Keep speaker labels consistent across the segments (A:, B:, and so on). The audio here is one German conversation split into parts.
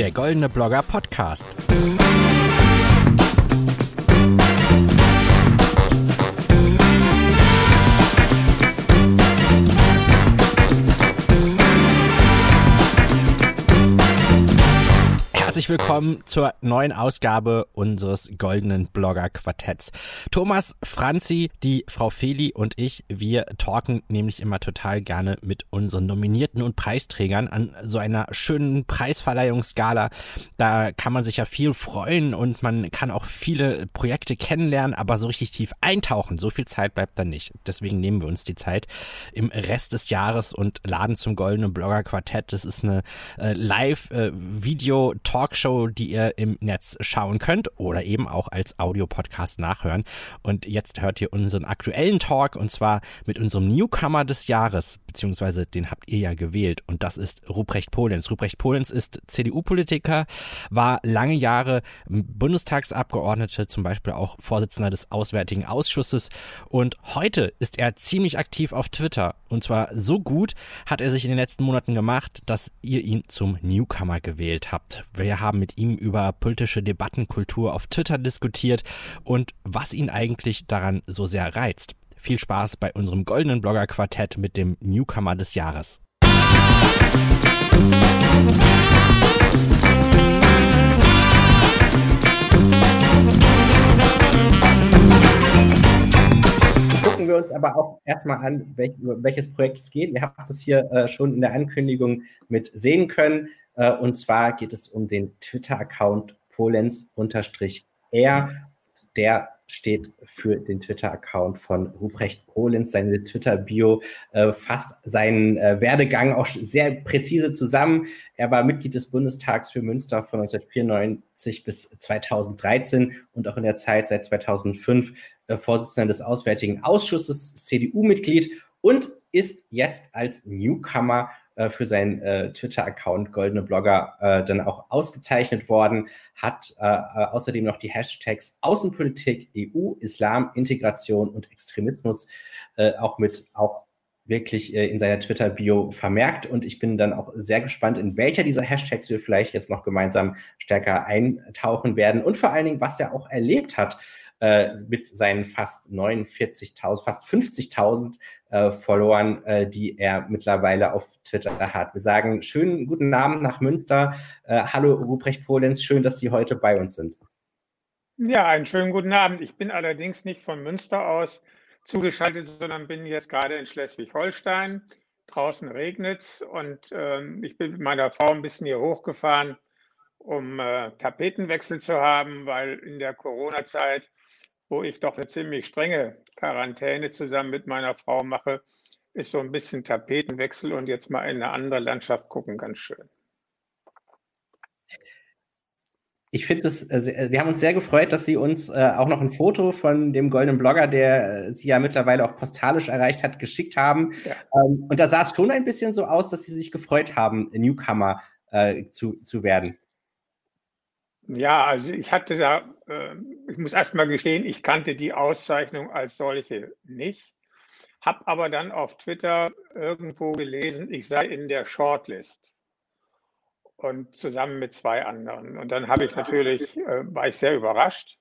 A: Der Goldene Blogger Podcast. Herzlich willkommen zur neuen Ausgabe unseres goldenen Blogger Quartetts. Thomas, Franzi, die Frau Feli und ich, wir talken nämlich immer total gerne mit unseren Nominierten und Preisträgern an so einer schönen Preisverleihungsskala. Da kann man sich ja viel freuen und man kann auch viele Projekte kennenlernen, aber so richtig tief eintauchen, so viel Zeit bleibt dann nicht. Deswegen nehmen wir uns die Zeit im Rest des Jahres und laden zum goldenen Blogger Quartett. Das ist eine äh, Live-Video-Talk äh, Talkshow, die ihr im Netz schauen könnt oder eben auch als Audiopodcast nachhören. Und jetzt hört ihr unseren aktuellen Talk und zwar mit unserem Newcomer des Jahres, beziehungsweise den habt ihr ja gewählt und das ist Ruprecht Polenz. Ruprecht Polenz ist CDU-Politiker, war lange Jahre Bundestagsabgeordnete, zum Beispiel auch Vorsitzender des Auswärtigen Ausschusses und heute ist er ziemlich aktiv auf Twitter und zwar so gut hat er sich in den letzten Monaten gemacht, dass ihr ihn zum Newcomer gewählt habt. Wir wir haben mit ihm über politische Debattenkultur auf Twitter diskutiert und was ihn eigentlich daran so sehr reizt. Viel Spaß bei unserem goldenen Blogger Quartett mit dem Newcomer des Jahres.
B: gucken wir uns aber auch erstmal an, welch, welches Projekt es geht. Ihr habt es hier äh, schon in der Ankündigung mit sehen können. Äh, und zwar geht es um den Twitter-Account Polens-R. Der steht für den Twitter-Account von Ruprecht Polenz. Seine Twitter-Bio äh, fasst seinen äh, Werdegang auch sehr präzise zusammen. Er war Mitglied des Bundestags für Münster von 1994 bis 2013 und auch in der Zeit seit 2005 äh, Vorsitzender des Auswärtigen Ausschusses, CDU-Mitglied und ist jetzt als Newcomer äh, für seinen äh, Twitter-Account Goldene Blogger äh, dann auch ausgezeichnet worden, hat äh, äh, außerdem noch die Hashtags Außenpolitik, EU, Islam, Integration und Extremismus auch mit auch wirklich in seiner Twitter-Bio vermerkt. Und ich bin dann auch sehr gespannt, in welcher dieser Hashtags wir vielleicht jetzt noch gemeinsam stärker eintauchen werden und vor allen Dingen, was er auch erlebt hat mit seinen fast 49.000, fast 50.000 äh, Followern, äh, die er mittlerweile auf Twitter hat. Wir sagen schönen guten Abend nach Münster. Äh, hallo Ruprecht Polenz, schön, dass Sie heute bei uns sind.
C: Ja, einen schönen guten Abend. Ich bin allerdings nicht von Münster aus zugeschaltet, sondern bin jetzt gerade in Schleswig-Holstein. Draußen regnet es und ähm, ich bin mit meiner Frau ein bisschen hier hochgefahren, um äh, Tapetenwechsel zu haben, weil in der Corona-Zeit wo ich doch eine ziemlich strenge Quarantäne zusammen mit meiner Frau mache, ist so ein bisschen Tapetenwechsel und jetzt mal in eine andere Landschaft gucken ganz schön.
B: Ich finde es, äh, wir haben uns sehr gefreut, dass Sie uns äh, auch noch ein Foto von dem goldenen Blogger, der äh, Sie ja mittlerweile auch postalisch erreicht hat, geschickt haben. Ja. Ähm, und da sah es schon ein bisschen so aus, dass Sie sich gefreut haben, Newcomer zu, zu werden.
C: Ja, also ich hatte da, äh, ich muss erst mal gestehen, ich kannte die Auszeichnung als solche nicht, habe aber dann auf Twitter irgendwo gelesen, ich sei in der Shortlist und zusammen mit zwei anderen. Und dann habe ich natürlich, äh, war ich sehr überrascht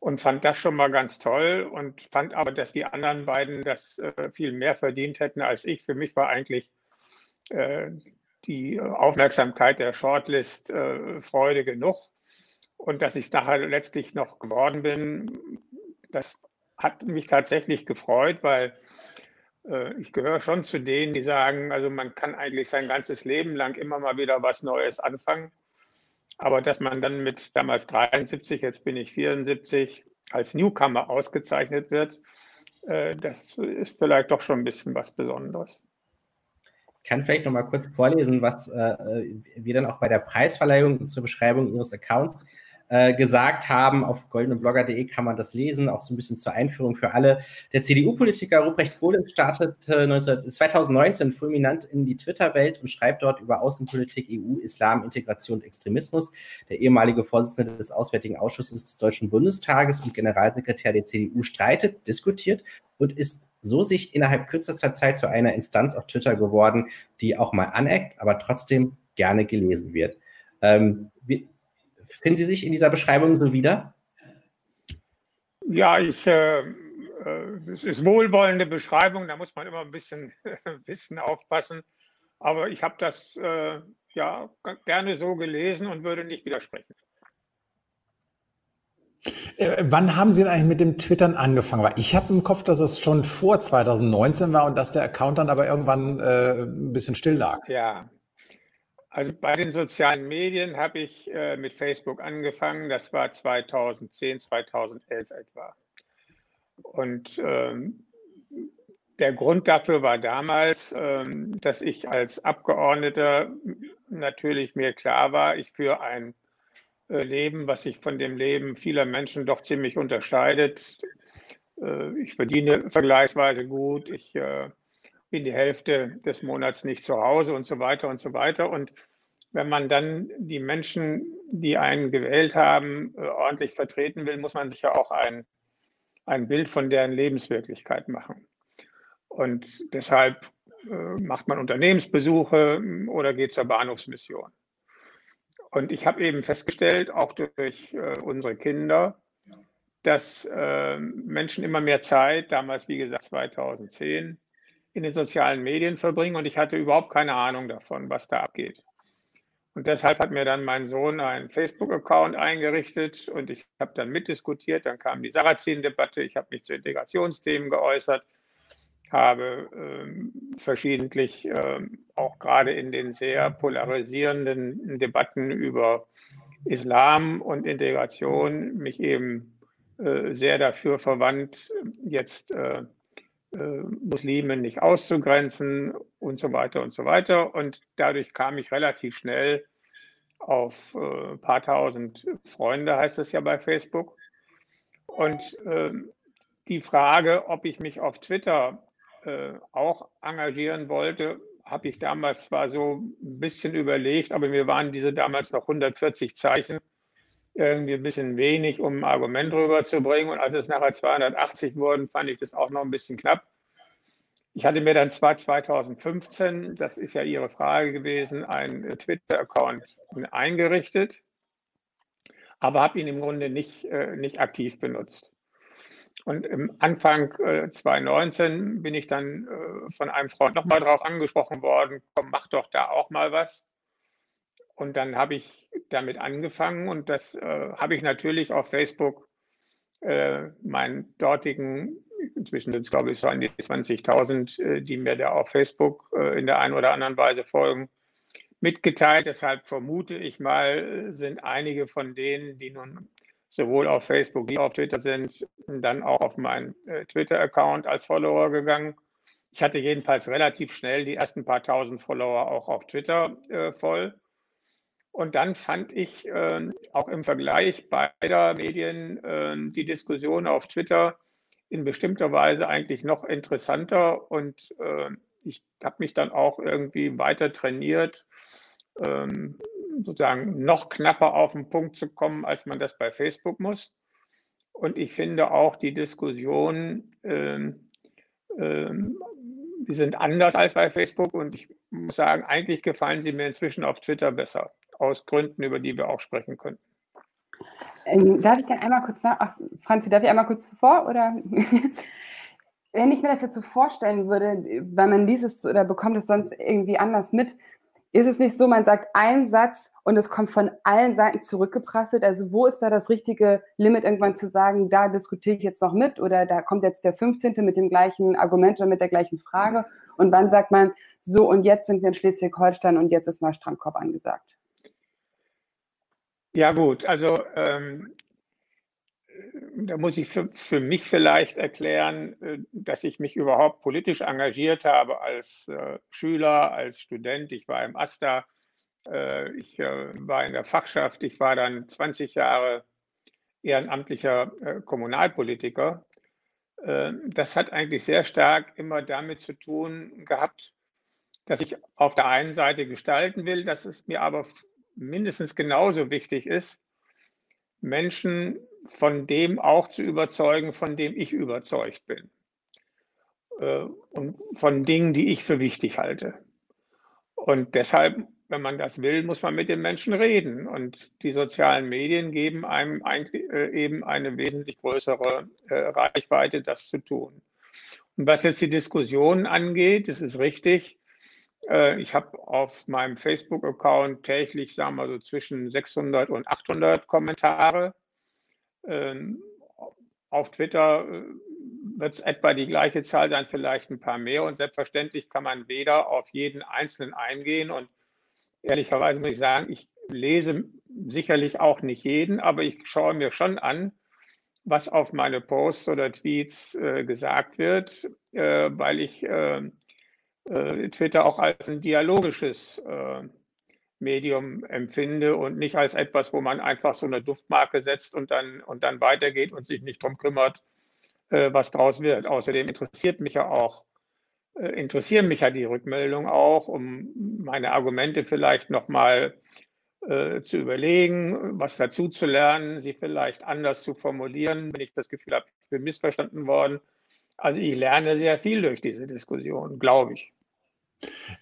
C: und fand das schon mal ganz toll und fand aber, dass die anderen beiden das äh, viel mehr verdient hätten als ich. Für mich war eigentlich äh, die Aufmerksamkeit der Shortlist äh, Freude genug. Und dass ich es nachher letztlich noch geworden bin, das hat mich tatsächlich gefreut, weil äh, ich gehöre schon zu denen, die sagen, also man kann eigentlich sein ganzes Leben lang immer mal wieder was Neues anfangen. Aber dass man dann mit damals 73, jetzt bin ich 74, als Newcomer ausgezeichnet wird, äh, das ist vielleicht doch schon ein bisschen was Besonderes.
B: Ich kann vielleicht noch mal kurz vorlesen, was äh, wir dann auch bei der Preisverleihung zur Beschreibung Ihres Accounts äh, gesagt haben. Auf goldeneblogger.de kann man das lesen, auch so ein bisschen zur Einführung für alle. Der CDU-Politiker Ruprecht Polenz startete 19, 2019 fulminant in die Twitter-Welt und schreibt dort über Außenpolitik, EU, Islam, Integration und Extremismus. Der ehemalige Vorsitzende des Auswärtigen Ausschusses des Deutschen Bundestages und Generalsekretär der CDU streitet, diskutiert und ist so sich innerhalb kürzester Zeit zu einer Instanz auf Twitter geworden, die auch mal aneckt, aber trotzdem gerne gelesen wird. Ähm, finden Sie sich in dieser Beschreibung so wieder?
C: Ja, ich, äh, es ist wohlwollende Beschreibung, da muss man immer ein bisschen, ein bisschen aufpassen. Aber ich habe das äh, ja gerne so gelesen und würde nicht widersprechen.
D: Äh, wann haben Sie denn eigentlich mit dem Twittern angefangen? Weil ich habe im Kopf, dass es schon vor 2019 war und dass der Account dann aber irgendwann äh, ein bisschen still lag.
C: Ja, also bei den sozialen Medien habe ich äh, mit Facebook angefangen. Das war 2010, 2011 etwa. Und ähm, der Grund dafür war damals, ähm, dass ich als Abgeordneter natürlich mir klar war, ich führe ein äh, Leben, was sich von dem Leben vieler Menschen doch ziemlich unterscheidet. Äh, ich verdiene vergleichsweise gut, ich äh, bin die Hälfte des Monats nicht zu Hause und so weiter und so weiter. Und wenn man dann die Menschen, die einen gewählt haben, ordentlich vertreten will, muss man sich ja auch ein, ein Bild von deren Lebenswirklichkeit machen. Und deshalb macht man Unternehmensbesuche oder geht zur Bahnhofsmission. Und ich habe eben festgestellt, auch durch äh, unsere Kinder, dass äh, Menschen immer mehr Zeit, damals wie gesagt 2010, in den sozialen Medien verbringen und ich hatte überhaupt keine Ahnung davon, was da abgeht. Und deshalb hat mir dann mein Sohn einen Facebook-Account eingerichtet und ich habe dann mitdiskutiert. Dann kam die Sarrazin-Debatte, ich habe mich zu Integrationsthemen geäußert habe ähm, verschiedentlich ähm, auch gerade in den sehr polarisierenden Debatten über Islam und Integration mich eben äh, sehr dafür verwandt, jetzt äh, äh, Muslime nicht auszugrenzen und so weiter und so weiter. Und dadurch kam ich relativ schnell auf ein äh, paar tausend Freunde, heißt es ja bei Facebook. Und ähm, die Frage, ob ich mich auf Twitter äh, auch engagieren wollte, habe ich damals zwar so ein bisschen überlegt, aber mir waren diese damals noch 140 Zeichen irgendwie ein bisschen wenig, um ein Argument rüberzubringen. Und als es nachher 280 wurden, fand ich das auch noch ein bisschen knapp. Ich hatte mir dann zwar 2015, das ist ja Ihre Frage gewesen, einen Twitter-Account eingerichtet, aber habe ihn im Grunde nicht, äh, nicht aktiv benutzt. Und im Anfang äh, 2019 bin ich dann äh, von einem Freund nochmal darauf angesprochen worden, komm, mach doch da auch mal was. Und dann habe ich damit angefangen und das äh, habe ich natürlich auf Facebook äh, meinen dortigen, inzwischen sind es glaube ich so an die 20.000, äh, die mir da auf Facebook äh, in der einen oder anderen Weise folgen, mitgeteilt. Deshalb vermute ich mal, sind einige von denen, die nun sowohl auf Facebook wie auf Twitter sind, dann auch auf meinen äh, Twitter-Account als Follower gegangen. Ich hatte jedenfalls relativ schnell die ersten paar tausend Follower auch auf Twitter äh, voll. Und dann fand ich äh, auch im Vergleich beider Medien ähm, die Diskussion auf Twitter in bestimmter Weise eigentlich noch interessanter. Und ähm, ich habe mich dann auch irgendwie weiter trainiert, ähm, sozusagen noch knapper auf den Punkt zu kommen, als man das bei Facebook muss. Und ich finde auch die Diskussionen, ähm, ähm, die sind anders als bei Facebook. Und ich muss sagen, eigentlich gefallen sie mir inzwischen auf Twitter besser, aus Gründen, über die wir auch sprechen können.
E: Ähm, darf ich dann einmal kurz nach, ach, Franzi, darf ich einmal kurz vor oder? Wenn ich mir das jetzt so vorstellen würde, weil man liest es oder bekommt es sonst irgendwie anders mit, ist es nicht so, man sagt einen Satz und es kommt von allen Seiten zurückgeprasselt? Also wo ist da das richtige Limit, irgendwann zu sagen, da diskutiere ich jetzt noch mit oder da kommt jetzt der 15. mit dem gleichen Argument oder mit der gleichen Frage? Und wann sagt man, so und jetzt sind wir in Schleswig-Holstein und jetzt ist mal Strandkorb angesagt?
C: Ja gut, also ähm, da muss ich für, für, mich vielleicht erklären, äh, dass ich mich überhaupt politisch engagiert habe als äh, Schüler, als Student. Ich war im AStA, äh, ich äh, war in der Fachschaft, ich war dann 20 Jahre ehrenamtlicher äh, Kommunalpolitiker. Äh, das hat eigentlich sehr stark immer damit zu tun gehabt, dass ich auf der einen Seite gestalten will, dass es mir aber mindestens genauso wichtig ist, Menschen von dem auch zu überzeugen, von dem ich überzeugt bin. Äh, und von Dingen, die ich für wichtig halte. Und deshalb wenn man das will, muss man mit den Menschen reden. Und die sozialen Medien geben einem ein, äh, eben eine wesentlich größere äh, Reichweite, das zu tun. Und was jetzt die Diskussion angeht, das ist richtig. Äh, ich habe auf meinem Facebook-Account täglich, sagen wir so, zwischen 600 und 800 Kommentare. Ähm, auf Twitter äh, wird es etwa die gleiche Zahl sein, vielleicht ein paar mehr. Und selbstverständlich kann man weder auf jeden Einzelnen eingehen. Und ehrlicherweise muss ich sagen, ich lese sicherlich auch nicht jeden, aber ich schaue mir schon an, was auf meine Posts oder Tweets äh, gesagt wird, äh, weil ich äh, äh Twitter auch als ein dialogisches äh, Medium empfinde und nicht als etwas, wo man einfach so eine Duftmarke setzt und dann, und dann weitergeht und sich nicht darum kümmert, äh, was daraus wird. Außerdem interessiert mich ja auch, äh, interessieren mich ja die Rückmeldungen auch, um meine Argumente vielleicht nochmal äh, zu überlegen, was dazu zu lernen, sie vielleicht anders zu formulieren, wenn ich das Gefühl habe, ich bin missverstanden worden. Also ich lerne sehr viel durch diese Diskussion, glaube ich.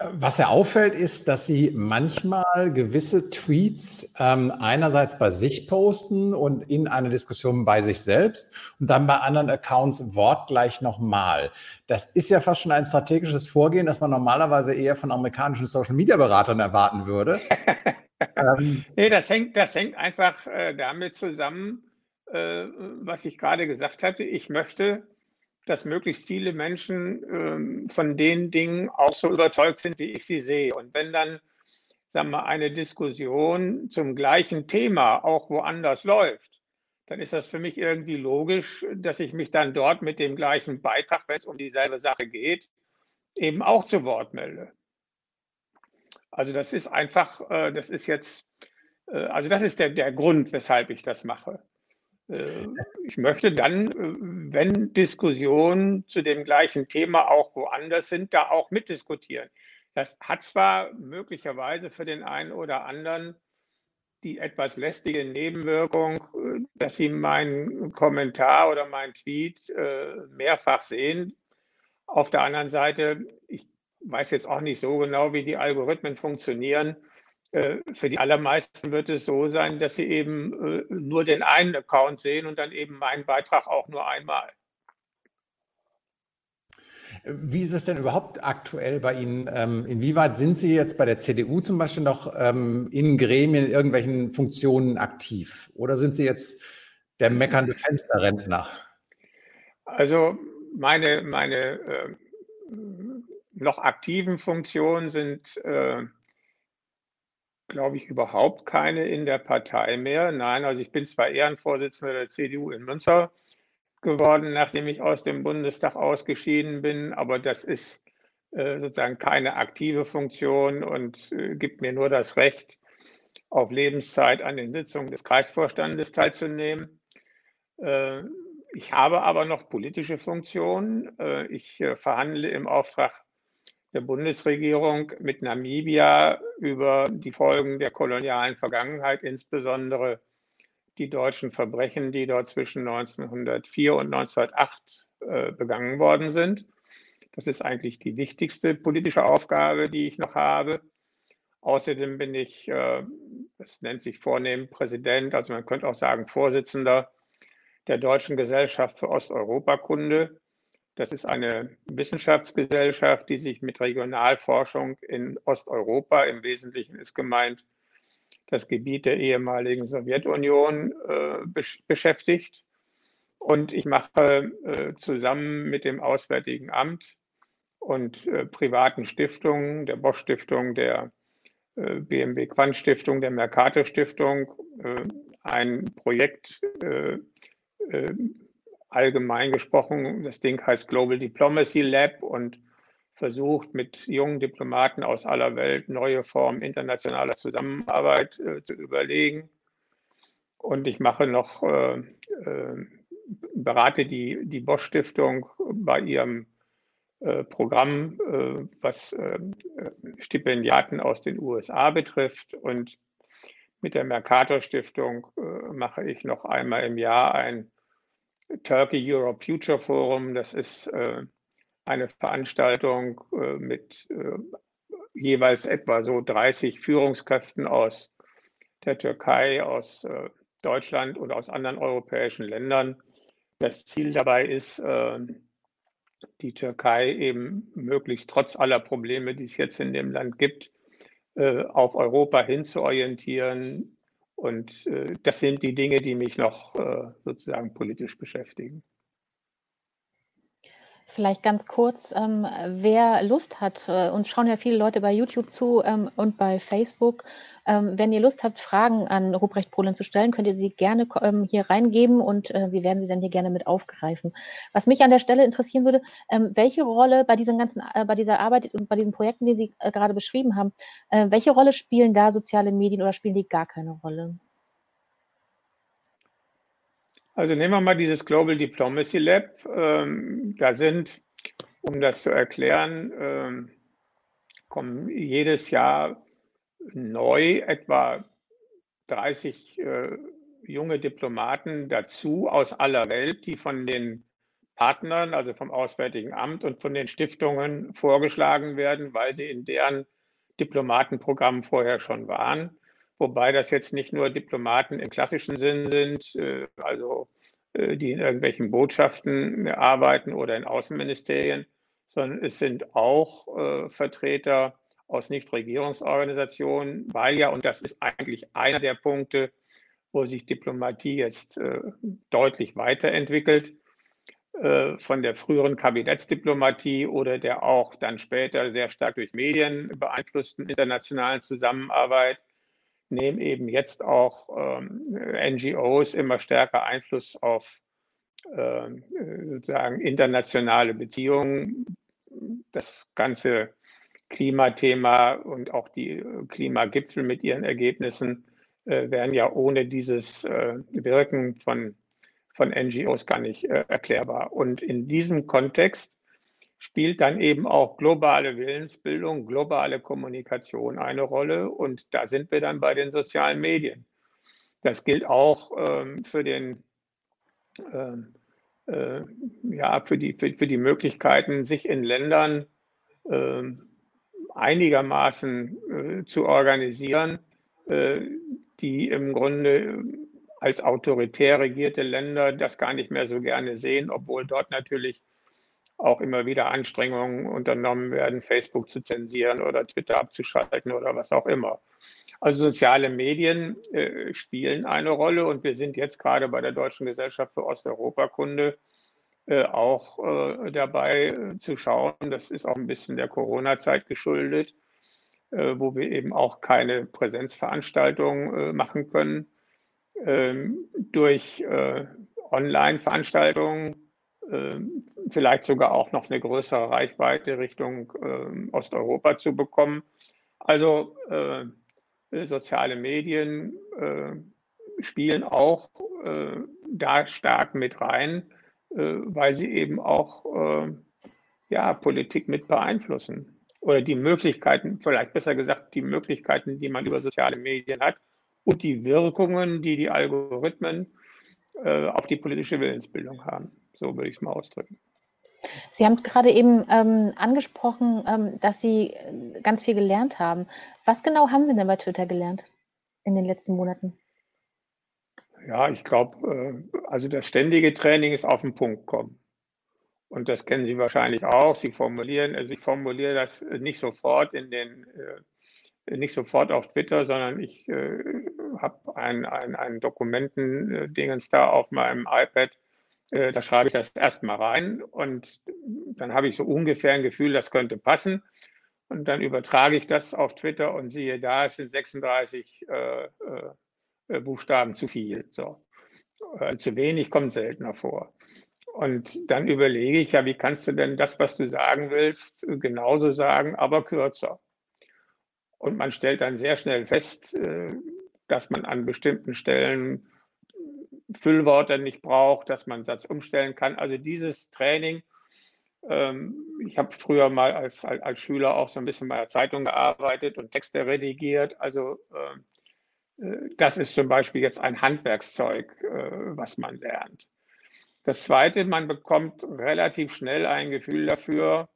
D: Was ja auffällt, ist, dass Sie manchmal gewisse Tweets ähm, einerseits bei sich posten und in einer Diskussion bei sich selbst und dann bei anderen Accounts wortgleich nochmal. Das ist ja fast schon ein strategisches Vorgehen, das man normalerweise eher von amerikanischen Social-Media-Beratern erwarten würde.
C: ähm, nee, das hängt, das hängt einfach äh, damit zusammen, äh, was ich gerade gesagt hatte. Ich möchte dass möglichst viele Menschen ähm, von den Dingen auch so überzeugt sind, wie ich sie sehe. Und wenn dann, sagen wir, eine Diskussion zum gleichen Thema auch woanders läuft, dann ist das für mich irgendwie logisch, dass ich mich dann dort mit dem gleichen Beitrag, wenn es um dieselbe Sache geht, eben auch zu Wort melde. Also das ist einfach, äh, das ist jetzt, äh, also das ist der, der Grund, weshalb ich das mache. Äh, ich möchte dann, äh, wenn Diskussionen zu dem gleichen Thema auch woanders sind, da auch mitdiskutieren. Das hat zwar möglicherweise für den einen oder anderen die etwas lästige Nebenwirkung, äh, dass sie meinen Kommentar oder meinen Tweet mehrfach sehen. Auf der anderen Seite, ich weiß jetzt auch nicht so genau, wie die Algorithmen funktionieren. Äh, für die allermeisten wird es so sein, dass sie eben äh, nur den einen Account sehen und dann eben meinen Beitrag auch nur einmal.
D: Wie ist es denn überhaupt aktuell bei Ihnen? Ähm, inwieweit sind Sie jetzt bei der CDU zum Beispiel noch ähm, in Gremien, in irgendwelchen Funktionen aktiv? Oder sind Sie jetzt der meckernde Fensterrentner?
C: Also meine, meine äh, noch aktiven Funktionen sind äh, glaube ich, überhaupt keine in der Partei mehr. Nein, also ich bin zwar Ehrenvorsitzender der CDU in Münster geworden, nachdem ich aus dem Bundestag ausgeschieden bin, aber das ist äh, sozusagen keine aktive Funktion und äh, gibt mir nur das Recht, auf Lebenszeit an den Sitzungen des Kreisvorstandes teilzunehmen. Äh, ich habe aber noch politische Funktionen. Äh, ich äh, verhandle im Auftrag der Bundesregierung mit Namibia über die Folgen der kolonialen Vergangenheit, insbesondere die deutschen Verbrechen, die dort zwischen 1904 und 1908 äh, begangen worden sind. Das ist eigentlich die wichtigste politische Aufgabe, die ich noch habe. Außerdem bin ich, äh, das nennt sich vornehm Präsident, also man könnte auch sagen Vorsitzender der Deutschen Gesellschaft für Osteuropakunde. Das ist eine Wissenschaftsgesellschaft, die sich mit Regionalforschung in Osteuropa, im Wesentlichen ist gemeint, das Gebiet der ehemaligen Sowjetunion äh, besch beschäftigt. Und ich mache äh, zusammen mit dem Auswärtigen Amt und äh, privaten Stiftungen, der Bosch Stiftung, der äh, BMW Quant Stiftung, der Mercator Stiftung, äh, ein Projekt äh, allgemein gesprochen, das Ding heißt Global Diplomacy Lab und versucht mit jungen Diplomaten aus aller Welt neue Formen internationaler Zusammenarbeit äh, zu überlegen. Und ich mache noch, äh, äh, berate die, die Bosch Stiftung bei ihrem äh, Programm, äh, was äh, Stipendiaten aus den USA betrifft. Und mit der Mercator Stiftung mache ich noch einmal im Jahr ein Turkey Europe Future Forum. Das ist äh, eine Veranstaltung äh, mit äh, jeweils etwa so 30 Führungskräften aus der Türkei, aus Deutschland und aus anderen europäischen Ländern. Das Ziel dabei ist, die Türkei eben möglichst trotz aller Probleme, die es jetzt in dem Land gibt, auf Europa hinzuorientieren. Und äh, das sind die Dinge, die mich noch äh, sozusagen politisch beschäftigen.
F: Vielleicht ganz kurz, ähm, wer Lust hat, äh, uns schauen ja viele Leute bei YouTube zu ähm, und bei Facebook. Ähm, wenn ihr Lust habt, Fragen an Ruprecht Polen zu stellen, könnt ihr sie gerne ähm, hier reingeben und äh, wir werden sie dann hier gerne mit aufgreifen. Was mich an der Stelle interessieren würde, ähm, welche Rolle bei diesen ganzen, äh, bei dieser Arbeit und bei diesen Projekten, die Sie äh, gerade beschrieben haben, äh, welche Rolle spielen da soziale Medien oder spielen die gar keine Rolle?
C: Also nehmen wir mal dieses Global Diplomacy Lab. Ähm, da sind, um das zu erklären, ähm, kommen jedes Jahr neu etwa 30 äh, junge Diplomaten dazu aus aller Welt, die von den Partnern, also vom Auswärtigen Amt und von den Stiftungen vorgeschlagen werden, weil sie in deren Diplomatenprogramm vorher schon waren wobei das jetzt nicht nur Diplomaten im klassischen Sinn sind, äh, also äh, die in irgendwelchen Botschaften arbeiten oder in Außenministerien, sondern es sind auch äh, Vertreter aus Nichtregierungsorganisationen, weil ja, und das ist eigentlich einer der Punkte, wo sich Diplomatie jetzt deutlich weiterentwickelt, von der früheren Kabinettsdiplomatie oder der auch dann später sehr stark durch Medien beeinflussten internationalen Zusammenarbeit nehmen eben jetzt auch ähm, NGOs immer stärker Einfluss auf äh, sozusagen internationale Beziehungen. Das ganze Klimathema und auch die Klimagipfel mit ihren Ergebnissen äh, wären ja ohne dieses äh, Wirken von, von NGOs gar nicht äh, erklärbar. Und in diesem Kontext spielt dann eben auch globale Willensbildung, globale Kommunikation eine Rolle. Und da sind wir dann bei den sozialen Medien. Das gilt auch ähm, für den ähm, äh, ja, für die, für, für, die Möglichkeiten, sich in Ländern äh, einigermaßen äh, zu organisieren, äh, die im Grunde als autoritär regierte Länder das gar nicht mehr so gerne sehen, obwohl dort natürlich auch immer wieder Anstrengungen unternommen werden, Facebook zu zensieren oder Twitter abzuschalten oder was auch immer. Also soziale Medien äh, spielen eine Rolle und wir sind jetzt gerade bei der Deutschen Gesellschaft für Osteuropakunde äh, auch äh, dabei äh, zu schauen, das ist auch ein bisschen der Corona-Zeit geschuldet, äh, wo wir eben auch keine Präsenzveranstaltungen äh, machen können, ähm, durch Online-Veranstaltungen vielleicht sogar auch noch eine größere Reichweite Richtung äh, Osteuropa zu bekommen. Also äh, soziale Medien äh, spielen auch äh, da stark mit rein, äh, weil sie eben auch äh, ja, Politik mit beeinflussen. Oder die Möglichkeiten, vielleicht besser gesagt, die Möglichkeiten, die man über soziale Medien hat und die Wirkungen, die die Algorithmen auf die politische Willensbildung haben. So würde ich es mal ausdrücken.
F: Sie haben gerade eben ähm, angesprochen, ähm, dass Sie äh, ganz viel gelernt haben. Was genau haben Sie denn bei Twitter gelernt in den letzten Monaten?
C: Ja, ich glaube, äh, also das ständige Training ist auf den Punkt kommen. Und das kennen Sie wahrscheinlich auch. Sie formulieren, also ich formuliere das nicht sofort in den, äh, nicht sofort auf Twitter, sondern ich äh, habe ein, ein, ein Dokumenten-Dingens da auf meinem iPad äh, da schreibe ich das erstmal rein und dann habe ich so ungefähr ein Gefühl, das könnte passen. Und dann übertrage ich das auf Twitter und siehe da, es sind 36 äh, äh, Buchstaben zu viel. So. Äh, zu wenig kommt seltener vor. Und dann überlege ich ja, wie kannst du denn das, was du sagen willst, genauso sagen, aber kürzer. Und man stellt dann sehr schnell fest, äh, dass man an bestimmten Stellen Füllworte nicht braucht, dass man einen Satz umstellen kann. Also dieses Training, ähm, ich habe früher mal als, als, Schüler auch so ein bisschen bei der Zeitung gearbeitet und Texte redigiert. Also äh, äh, das ist zum Beispiel jetzt ein Handwerkszeug, äh, was man lernt. Das Zweite, man bekommt relativ schnell ein Gefühl dafür,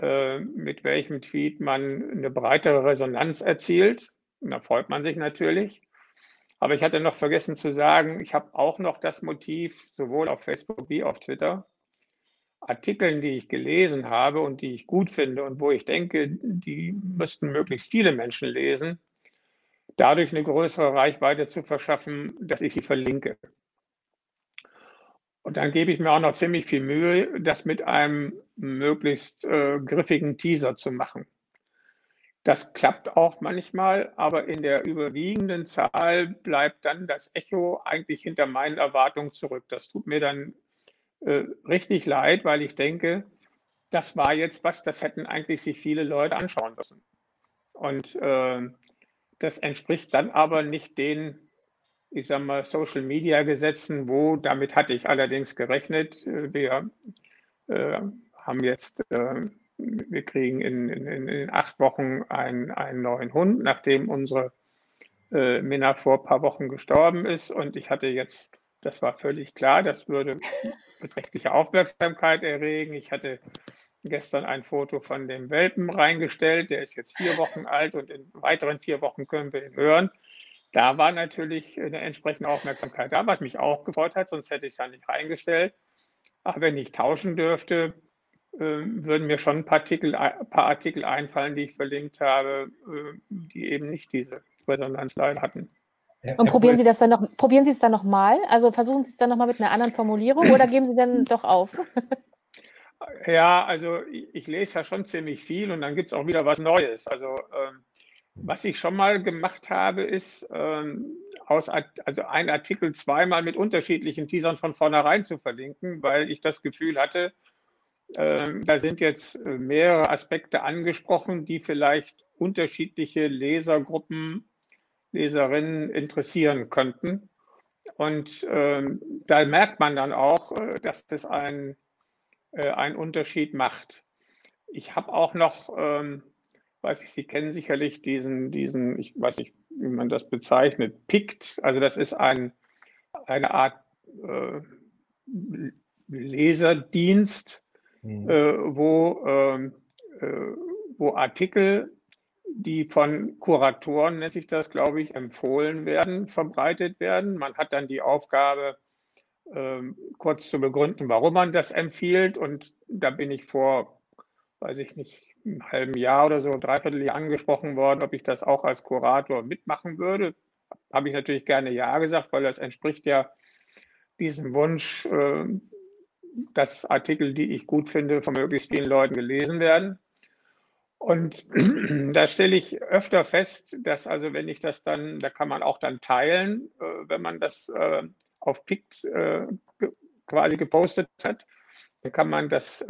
C: äh, mit welchem Tweet man eine breitere Resonanz erzielt. da freut man sich natürlich. Aber ich hatte noch vergessen zu sagen, ich habe auch noch das Motiv, sowohl auf Facebook wie auf Twitter, Artikeln, die ich gelesen habe und die ich gut finde und wo ich denke, die müssten möglichst viele Menschen lesen, dadurch eine größere Reichweite zu verschaffen, dass ich sie verlinke. Und dann gebe ich mir auch noch ziemlich viel Mühe, das mit einem möglichst äh, griffigen Teaser zu machen. Das klappt auch manchmal, aber in der überwiegenden Zahl bleibt dann das Echo eigentlich hinter meinen Erwartungen zurück. Das tut mir dann äh, richtig leid, weil ich denke, das war jetzt was, das hätten eigentlich sich viele Leute anschauen müssen. Und äh, das entspricht dann aber nicht den ich sage mal, Social Media Gesetzen, wo, damit hatte ich allerdings gerechnet, äh, wir äh, haben jetzt, äh, wir kriegen in, in, in, acht Wochen einen, einen neuen Hund, nachdem unsere äh, Minna vor ein paar Wochen gestorben ist. Und ich hatte jetzt, das war völlig klar, das würde beträchtliche Aufmerksamkeit erregen. Ich hatte gestern ein Foto von dem Welpen reingestellt, der ist jetzt vier Wochen alt und in weiteren vier Wochen können wir ihn hören da war natürlich eine entsprechende Aufmerksamkeit da, was mich auch gefreut hat, sonst hätte ich es ja nicht reingestellt. Aber wenn ich tauschen dürfte, würden mir schon ein paar Artikel, ein paar Artikel einfallen, die ich verlinkt habe, äh, die eben nicht diese Resonanzlein hatten.
F: Und probieren Sie das dann noch, probieren Sie es dann nochmal? Also versuchen Sie es dann nochmal mit einer anderen Formulierung oder geben Sie dann doch auf?
C: Ja, also ich, ich lese ja schon ziemlich viel und dann gibt es auch wieder was Neues. Also ähm, was ich schon mal gemacht habe, ist, ähm, aus, also ein Artikel zweimal mit unterschiedlichen Teasern von vornherein zu verlinken, weil ich das Gefühl hatte, äh, da sind jetzt äh, mehrere Aspekte angesprochen, die vielleicht unterschiedliche Lesergruppen, Leserinnen interessieren könnten. Und äh, da merkt man dann auch, äh, dass das einen, äh, einen Unterschied macht. Ich habe auch noch ähm, weiß ich, Sie kennen sicherlich diesen, diesen, ich weiß nicht, wie man das bezeichnet, PICT. Also das ist ein, eine Art äh, Leserdienst, mhm. äh, wo, ähm, äh, wo Artikel, die von Kuratoren, nennt sich das, glaube ich, empfohlen werden, verbreitet werden. Man hat dann die Aufgabe, ähm, kurz zu begründen, warum man das empfiehlt. Und da bin ich vor, weiß ich nicht, einem halben Jahr oder so, dreiviertel Jahr angesprochen worden, ob ich das auch als Kurator mitmachen würde. Habe ich natürlich gerne Ja gesagt, weil das entspricht ja diesem Wunsch, äh, dass Artikel, die ich gut finde, von möglichst vielen Leuten gelesen werden. Und da stelle ich öfter fest, dass also wenn ich das dann, da kann man auch dann teilen, äh, wenn man das äh, auf Pict quasi gepostet hat, dann kann man das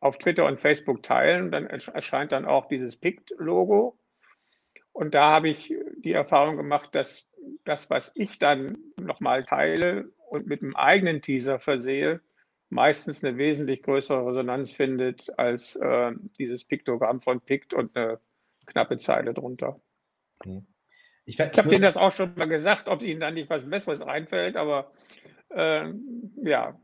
C: auf Twitter und Facebook teilen. Dann erscheint dann auch dieses PICT-Logo. Und da habe ich die Erfahrung gemacht, dass das, was ich dann nochmal teile und mit einem eigenen Teaser versehe, meistens eine wesentlich größere Resonanz findet als äh, dieses Piktogramm von PICT und eine knappe Zeile drunter. Okay. Ich, ich habe Ihnen das auch schon mal gesagt, ob Ihnen da nicht was Besseres einfällt, aber äh, ja.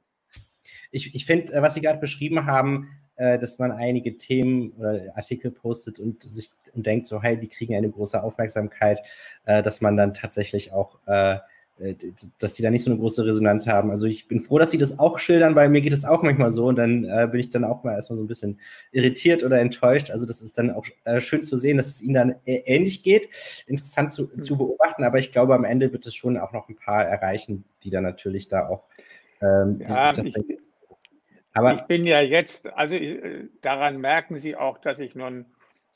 B: Ich, ich finde, äh, was Sie gerade beschrieben haben, äh, dass man einige Themen oder Artikel postet und sich und denkt so, hey, die kriegen eine große Aufmerksamkeit, äh, dass man dann tatsächlich auch dass die da nicht so eine große Resonanz haben. Also ich bin froh, dass sie das auch schildern, weil mir geht es auch manchmal so und dann äh, bin ich dann auch mal erstmal so ein bisschen irritiert oder enttäuscht. Also das ist dann auch äh, schön zu sehen, dass es ihnen dann ähnlich geht. Interessant zu, mhm. zu beobachten, aber ich glaube, am Ende wird es schon auch noch ein paar erreichen, die dann natürlich da auch ähm,
C: ja, ich, aber ich bin ja jetzt, also äh, daran merken Sie auch, dass ich nun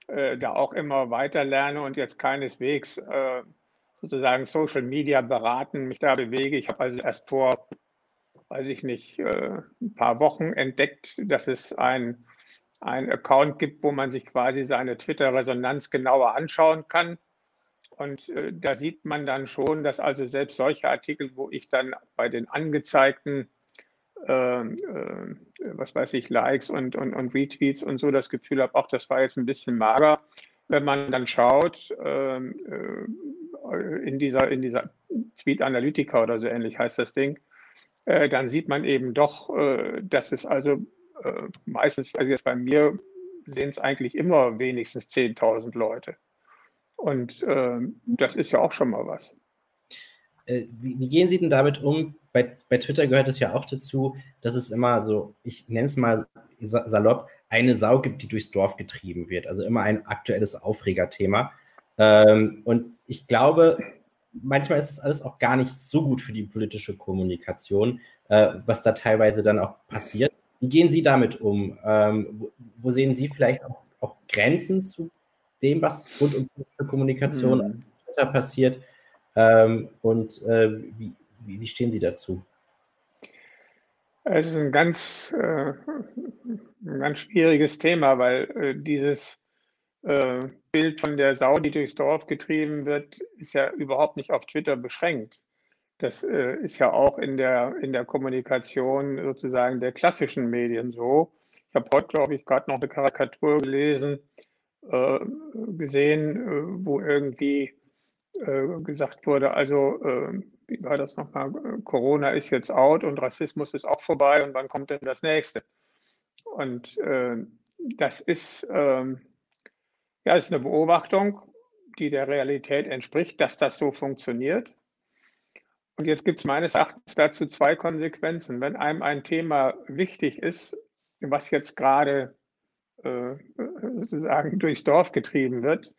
C: äh, da auch immer weiter lerne und jetzt keineswegs äh, sozusagen Social Media beraten, mich da bewege. Ich habe also erst vor, weiß ich nicht, äh, ein paar Wochen entdeckt, dass es ein, ein Account gibt, wo man sich quasi seine Twitter-Resonanz genauer anschauen kann. Und äh, da sieht man dann schon, dass also selbst solche Artikel, wo ich dann bei den angezeigten äh, äh, was weiß ich, Likes und, und, und Retweets und so das Gefühl habe, auch das war jetzt ein bisschen mager. Wenn man dann schaut, ähm, äh, in dieser, in dieser Tweet Analytica oder so ähnlich heißt das Ding, äh, dann sieht man eben doch, äh, dass es also äh, meistens, also jetzt bei mir sehen es eigentlich immer wenigstens 10.000 Leute. Und äh, das ist ja auch schon mal was.
B: Äh, wie, wie, gehen Sie denn damit um? Bei, bei Twitter gehört es ja auch dazu, dass es immer so, ich nenne es mal salopp, eine Sau gibt, die durchs Dorf getrieben wird. Also immer ein aktuelles Aufregerthema. Ähm, und ich glaube, manchmal ist das alles auch gar nicht so gut für die politische Kommunikation, äh, was da teilweise dann auch passiert. Wie gehen Sie damit um? Ähm, wo, wo, sehen Sie vielleicht auch, auch, Grenzen zu dem, was rund um politische Kommunikation mhm. Passiert? Ähm, und äh, wie, wie, stehen Sie dazu?
C: Es ist ein ganz, äh, ein ganz schwieriges Thema, weil äh, dieses äh, Bild von der Sau, die durchs Dorf getrieben wird, ist ja überhaupt nicht auf Twitter beschränkt. Das äh, ist ja auch in der, in der Kommunikation sozusagen der klassischen Medien so. Ich habe heute, glaube ich, gerade noch eine Karikatur gelesen, äh, gesehen, äh, wo irgendwie äh, gesagt wurde, also äh, wie war das nochmal, Corona ist jetzt out und Rassismus ist auch vorbei und wann kommt denn das nächste? Und das ist, ähm, ja, ist eine Beobachtung, die der Realität entspricht, dass das so funktioniert. Und jetzt gibt es meines Erachtens dazu zwei Konsequenzen. Wenn einem ein Thema wichtig ist, was jetzt gerade äh, sozusagen durchs Dorf getrieben wird,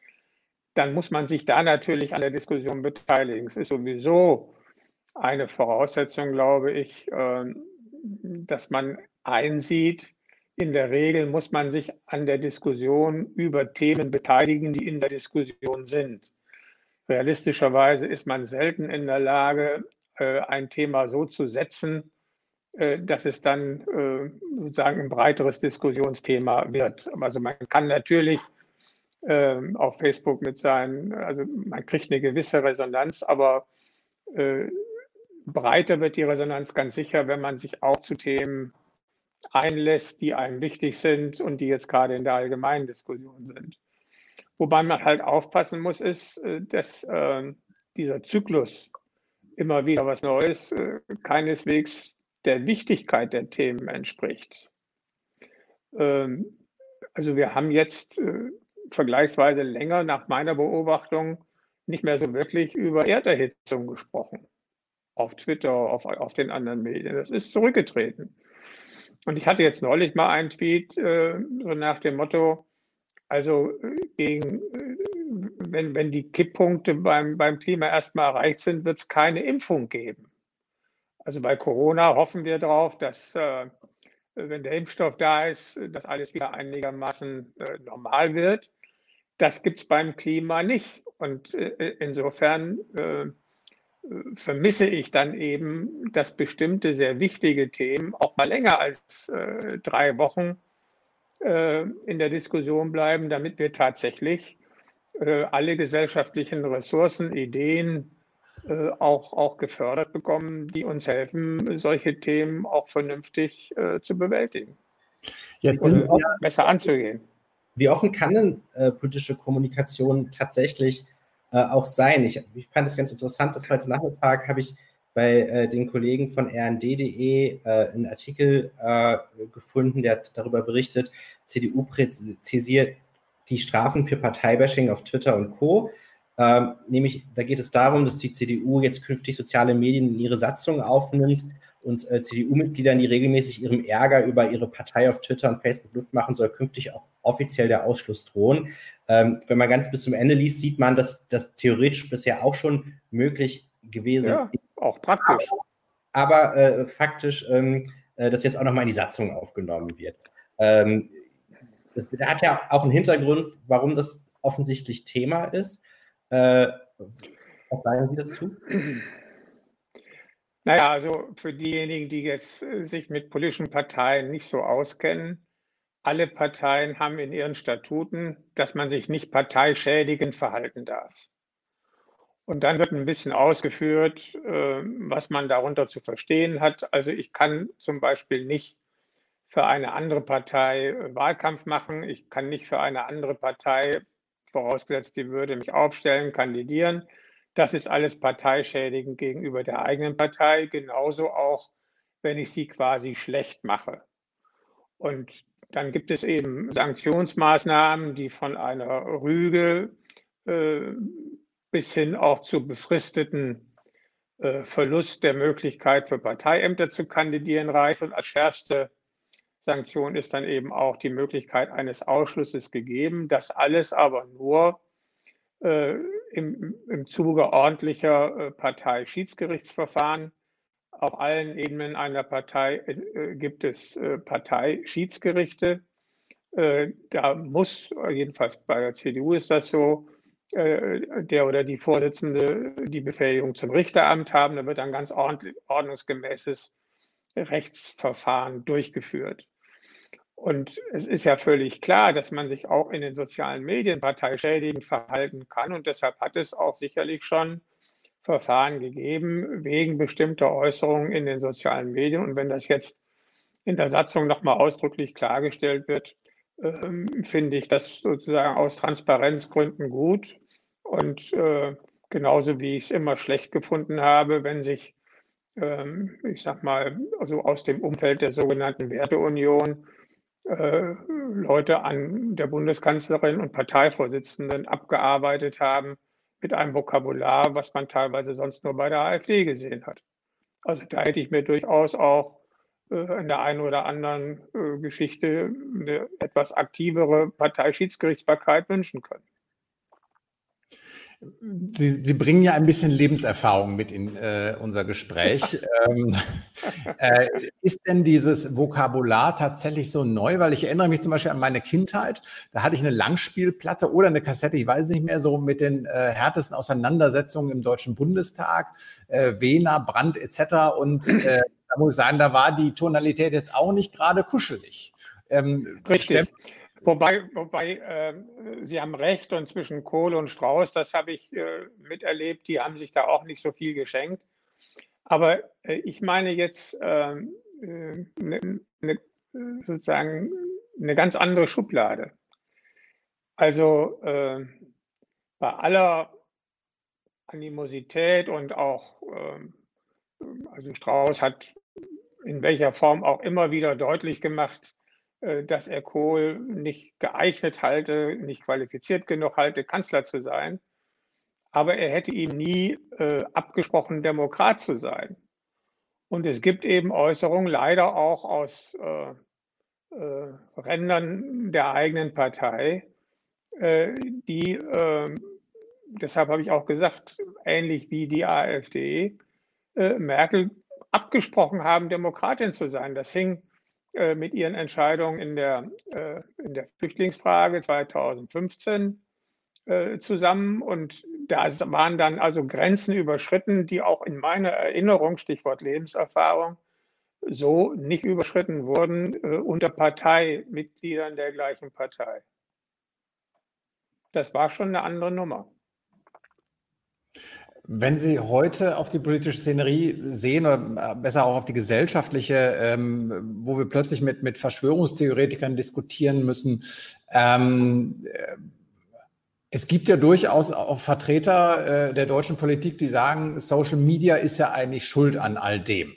C: dann muss man sich da natürlich an der Diskussion beteiligen. Es ist sowieso eine Voraussetzung, glaube ich, äh, dass man einsieht, in der Regel muss man sich an der Diskussion über Themen beteiligen, die in der Diskussion sind. Realistischerweise ist man selten in der Lage, äh, ein Thema so zu setzen, äh, dass es dann äh, sozusagen ein breiteres Diskussionsthema wird. Also man kann natürlich ähm, auf Facebook mit seinen, also man kriegt eine gewisse Resonanz, aber breiter wird die Resonanz ganz sicher, wenn man sich auch zu Themen einlässt, die einem wichtig sind und die jetzt gerade in der allgemeinen Diskussion sind. Wobei man halt aufpassen muss, ist, äh, dass äh, dieser Zyklus immer wieder was Neues äh, keineswegs der Wichtigkeit der Themen entspricht. Ähm, also wir haben jetzt äh, vergleichsweise länger nach meiner Beobachtung nicht mehr so wirklich über Erderhitzung gesprochen. Auf Twitter, auf, auf den anderen Medien. Das ist zurückgetreten. Und ich hatte jetzt neulich mal einen Tweet äh, so nach dem Motto, also äh, gegen, äh, wenn, wenn die Kipppunkte beim, beim Klima erstmal erreicht sind, wird es keine Impfung geben. Also bei Corona hoffen wir darauf, dass äh, wenn der Impfstoff da ist, dass alles wieder einigermaßen äh, normal wird. Das gibt es beim Klima nicht. Und äh, insofern äh, vermisse ich dann eben, dass bestimmte sehr wichtige Themen auch mal länger als drei Wochen äh, in der Diskussion bleiben, damit wir tatsächlich äh, alle gesellschaftlichen Ressourcen, Ideen äh, auch, auch gefördert bekommen, die uns helfen, solche Themen auch vernünftig zu bewältigen. Jetzt sind besser anzugehen.
B: Wie offen kann denn äh, politische Kommunikation tatsächlich äh, auch sein? Ich, ich fand es ganz interessant, dass heute Nachmittag habe ich bei äh, den Kollegen von rnd.de äh, einen Artikel äh, gefunden, der darüber berichtet, CDU präzisiert die Strafen für Parteibashing auf Twitter und Co. Ähm, nämlich, da geht es darum, dass die CDU jetzt künftig soziale Medien in ihre Satzung aufnimmt und äh, CDU-Mitgliedern, die regelmäßig ihrem Ärger über ihre Partei auf Twitter und Facebook Luft machen, soll künftig auch offiziell der Ausschluss drohen. Ähm, wenn man ganz bis zum Ende liest, sieht man, dass das theoretisch bisher auch schon möglich gewesen
C: ja. ist auch praktisch.
B: Aber, aber äh, faktisch, ähm, äh, dass jetzt auch nochmal in die Satzung aufgenommen wird. Ähm, das, das, hat ja auch einen Hintergrund, warum das offensichtlich Thema ist. Äh, was sagen Sie dazu?
C: Naja, also für diejenigen, die jetzt äh, sich mit politischen Parteien nicht so auskennen, alle Parteien haben in ihren Statuten, dass man sich nicht parteischädigend verhalten darf. Und dann wird ein bisschen ausgeführt, äh, was man darunter zu verstehen hat. Also ich kann zum Beispiel nicht für eine andere Partei äh, Wahlkampf machen. Ich kann nicht für eine andere Partei, vorausgesetzt, die würde mich aufstellen, kandidieren. Das ist alles parteischädigend gegenüber der eigenen Partei, genauso auch, wenn ich sie quasi schlecht mache. Und dann gibt es eben Sanktionsmaßnahmen, die von einer Rüge äh, bis hin auch zu befristeten äh, Verlust der Möglichkeit für Parteiämter zu kandidieren reicht. Und als schärfste Sanktion ist dann eben auch die Möglichkeit eines Ausschlusses gegeben. Das alles aber nur äh, im, im Zuge ordentlicher äh, Parteischiedsgerichtsverfahren. Auf allen Ebenen einer Partei äh, gibt es äh, Parteischiedsgerichte. Äh, da muss, jedenfalls bei der CDU ist das so, äh, der oder die Vorsitzende die Befähigung zum Richteramt haben. Da wird ein ganz ordnungsgemäßes Rechtsverfahren durchgeführt. Und es ist ja völlig klar, dass man sich auch in den sozialen Medien parteischädigend verhalten kann. Und deshalb hat es auch sicherlich schon Verfahren gegeben wegen bestimmter Äußerungen in den sozialen Medien. Und wenn das jetzt in der Satzung nochmal ausdrücklich klargestellt wird, äh, finde ich das sozusagen aus Transparenzgründen gut. Und äh, genauso wie ich es immer schlecht gefunden habe, wenn sich, ähm, ich sag mal, also aus dem Umfeld der sogenannten Werteunion äh, Leute an der Bundeskanzlerin und Parteivorsitzenden abgearbeitet haben mit einem Vokabular, was man teilweise sonst nur bei der AfD gesehen hat. Also da hätte ich mir durchaus auch äh, in der einen oder anderen äh, Geschichte eine etwas aktivere Parteischiedsgerichtsbarkeit wünschen können.
D: Sie, Sie, bringen ja ein bisschen Lebenserfahrung mit in äh, unser Gespräch. ähm, äh, ist denn dieses Vokabular tatsächlich so neu? Weil ich erinnere mich zum Beispiel an meine Kindheit. Da hatte ich eine Langspielplatte oder eine Kassette, ich weiß nicht mehr, so mit den äh, härtesten Auseinandersetzungen im Deutschen Bundestag, äh, Wiener, Brandt etc. Und äh, da muss ich sagen, da war die Tonalität jetzt auch nicht gerade kuschelig.
C: Ähm, Richtig. Wobei, wobei äh, Sie haben recht und zwischen Kohl und Strauß, das habe ich äh, miterlebt, die haben sich da auch nicht so viel geschenkt. Aber äh, ich meine jetzt ähm, äh, ne, ne, sozusagen eine ganz andere Schublade. Also äh, bei aller Animosität und auch, ähm, also Strauß hat in welcher Form auch immer wieder deutlich gemacht, dass er Kohl nicht geeignet halte, nicht qualifiziert genug halte, Kanzler zu sein. Aber er hätte ihm nie äh, abgesprochen, Demokrat zu sein. Und es gibt eben Äußerungen, leider auch aus äh, äh, Rändern der eigenen Partei, äh, die, ähm, deshalb habe ich auch gesagt, ähnlich wie die AfD, äh, Merkel abgesprochen haben, Demokratin zu sein. Das hing äh, mit ihren Entscheidungen in der, äh, in der Flüchtlingsfrage 2015 äh, zusammen. Und da waren dann also Grenzen überschritten, die auch in meiner Erinnerung, Stichwort Lebenserfahrung, so nicht überschritten wurden unter Parteimitgliedern der gleichen Partei. Das war schon eine andere Nummer.
D: Wenn Sie heute auf die politische Szenerie sehen oder äh, besser auch auf die gesellschaftliche, ähm, wo wir plötzlich mit, mit Verschwörungstheoretikern diskutieren müssen, ähm, äh, es gibt ja durchaus auch Vertreter äh, der deutschen Politik, die sagen, Social Media ist ja eigentlich schuld an all dem.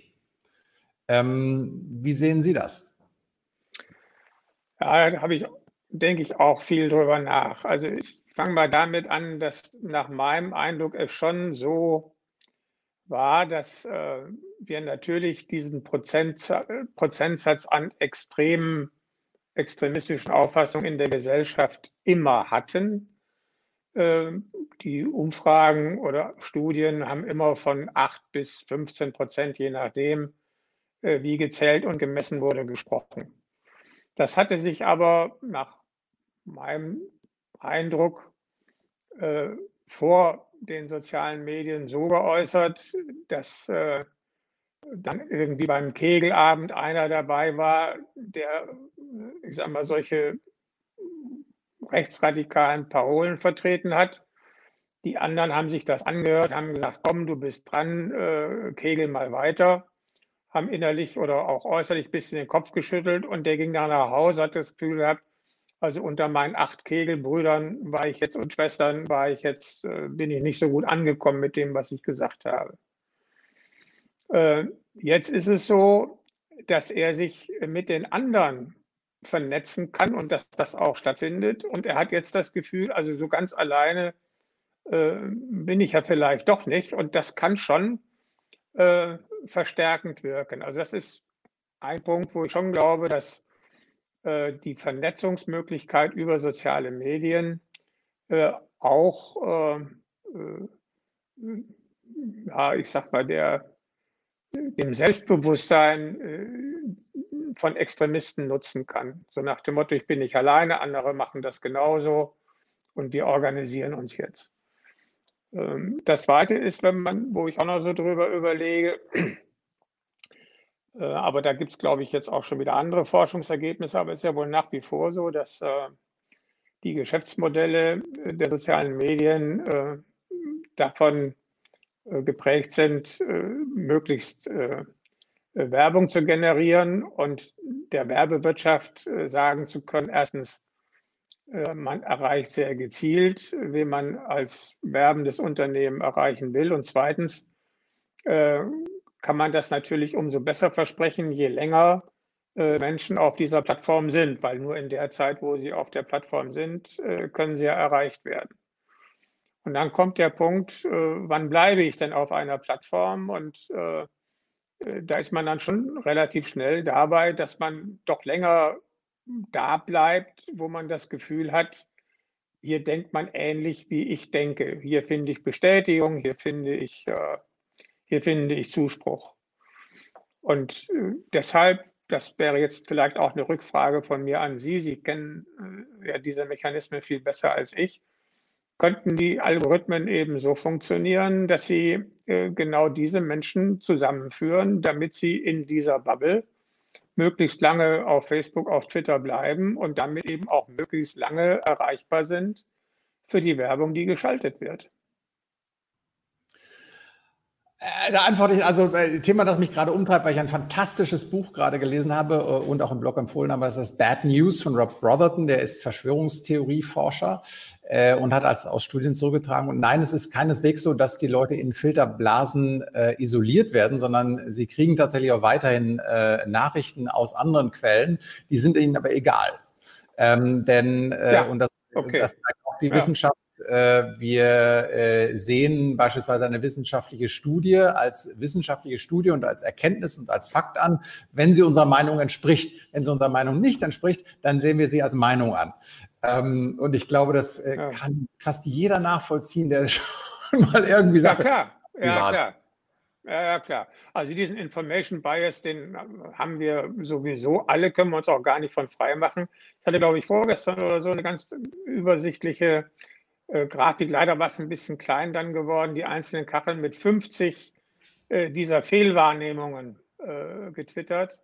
D: Ähm, wie sehen Sie das?
C: Ja, da habe ich, denke ich, auch viel drüber nach. Also ich fange mal damit an, dass nach meinem Eindruck es schon so war, dass äh, wir natürlich diesen Prozent, Prozentsatz an extremen, extremistischen Auffassungen in der Gesellschaft immer hatten. Äh, die Umfragen oder Studien haben immer von 8 bis 15 Prozent, je nachdem, äh, wie gezählt und gemessen wurde, gesprochen. Das hatte sich aber nach meinem Eindruck äh, vor den sozialen Medien so geäußert, dass äh, dann irgendwie beim Kegelabend einer dabei war, der, ich sag mal, solche rechtsradikalen Parolen vertreten hat. Die anderen haben sich das angehört, haben gesagt, komm, du bist dran, äh, kegel mal weiter, haben innerlich oder auch äußerlich ein bisschen den Kopf geschüttelt und der ging dann nach Hause, hat das Gefühl gehabt, also unter meinen acht Kegelbrüdern war ich jetzt und Schwestern war ich jetzt, äh, bin ich nicht so gut angekommen mit dem, was ich gesagt habe. Äh, jetzt ist es so, dass er sich mit den anderen vernetzen kann und dass das auch stattfindet. Und er hat jetzt das Gefühl, also so ganz alleine äh, bin ich ja vielleicht doch nicht. Und das kann schon äh, verstärkend wirken. Also das ist ein Punkt, wo ich schon glaube, dass äh, die Vernetzungsmöglichkeit über soziale Medien äh, auch, äh, äh, ja, ich sag mal, der, dem Selbstbewusstsein von Extremisten nutzen kann. So nach dem Motto, ich bin nicht alleine, andere machen das genauso und wir organisieren uns jetzt. Ähm, das Zweite ist, wenn man, wo ich auch noch so drüber überlege, aber da gibt es, glaube ich, jetzt auch schon wieder andere Forschungsergebnisse, aber es ist ja wohl nach wie vor so, dass äh, die Geschäftsmodelle der sozialen Medien äh, davon geprägt sind, möglichst Werbung zu generieren und der Werbewirtschaft sagen zu können, erstens, äh, man erreicht sehr gezielt, wen man als werbendes Unternehmen erreichen will. Und zweitens äh, kann man das natürlich umso besser versprechen, je länger äh, Menschen auf dieser Plattform sind, weil nur in der Zeit, wo sie auf der Plattform sind, können sie ja erreicht werden. Und dann kommt der Punkt, wann bleibe ich denn auf einer Plattform? Und da ist man dann schon relativ schnell dabei, dass man doch länger da bleibt, wo man das Gefühl hat, hier denkt man ähnlich, wie ich denke. Hier finde ich Bestätigung, hier finde ich, äh, hier finde ich Zuspruch. Und äh, deshalb, das wäre jetzt vielleicht auch eine Rückfrage von mir an Sie. Sie kennen äh, ja diese Mechanismen viel besser als ich. Könnten die Algorithmen eben so funktionieren, dass sie äh, genau diese Menschen zusammenführen, damit sie in dieser Bubble möglichst lange auf Facebook, auf Twitter bleiben und damit eben auch möglichst lange erreichbar sind für die Werbung, die geschaltet wird.
D: Äh, da antworte ich, also äh, Thema, das mich gerade umtreibt, weil ich ein fantastisches Buch gerade gelesen habe äh, und auch im Blog empfohlen habe, das ist Bad News von Rob Brotherton, der ist Verschwörungstheorieforscher äh, und hat als aus Studien zurückgetragen. Und nein, es ist keineswegs so, dass die Leute in Filterblasen äh, isoliert werden, sondern sie kriegen tatsächlich auch weiterhin äh, Nachrichten aus anderen Quellen, die sind ihnen aber egal. Ähm, denn, äh, ja, und das, okay. das zeigt auch die ja. Wissenschaft, wir äh, sehen beispielsweise eine wissenschaftliche Studie als wissenschaftliche Studie und als Erkenntnis und als Fakt an, wenn sie unserer Meinung entspricht. Wenn sie unserer Meinung nicht entspricht, dann sehen wir sie als Meinung an. Ähm, und ich glaube, das äh, kann fast jeder nachvollziehen, der schon mal irgendwie sagt.
C: Ja, klar. Ja, klar. Ja, ja, klar. Also diesen Information Bias, den haben wir sowieso alle, können wir uns auch gar nicht von frei machen. Ich hatte, glaube ich, vorgestern oder so eine ganz übersichtliche äh, Grafik. Leider war es ein bisschen klein dann geworden, die einzelnen Kacheln mit 50 äh, dieser Fehlwahrnehmungen äh, getwittert,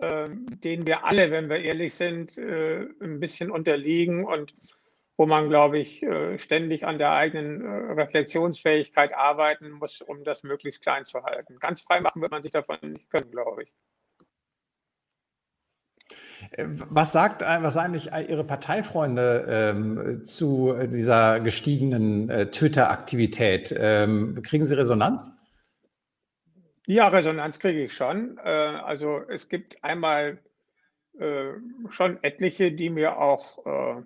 C: ähm, denen wir alle, wenn wir ehrlich sind, äh, ein bisschen unterliegen und wo man, glaube ich, äh, ständig an der eigenen äh, Reflexionsfähigkeit arbeiten muss, um das möglichst klein zu halten. Ganz frei machen wird man sich davon nicht können, glaube ich.
D: Was sagt was sagen eigentlich Ihre Parteifreunde ähm, zu dieser gestiegenen äh, Twitter-Aktivität? Ähm, kriegen Sie Resonanz?
C: Ja, Resonanz kriege ich schon. Äh, also es gibt einmal äh, schon etliche, die mir auch äh,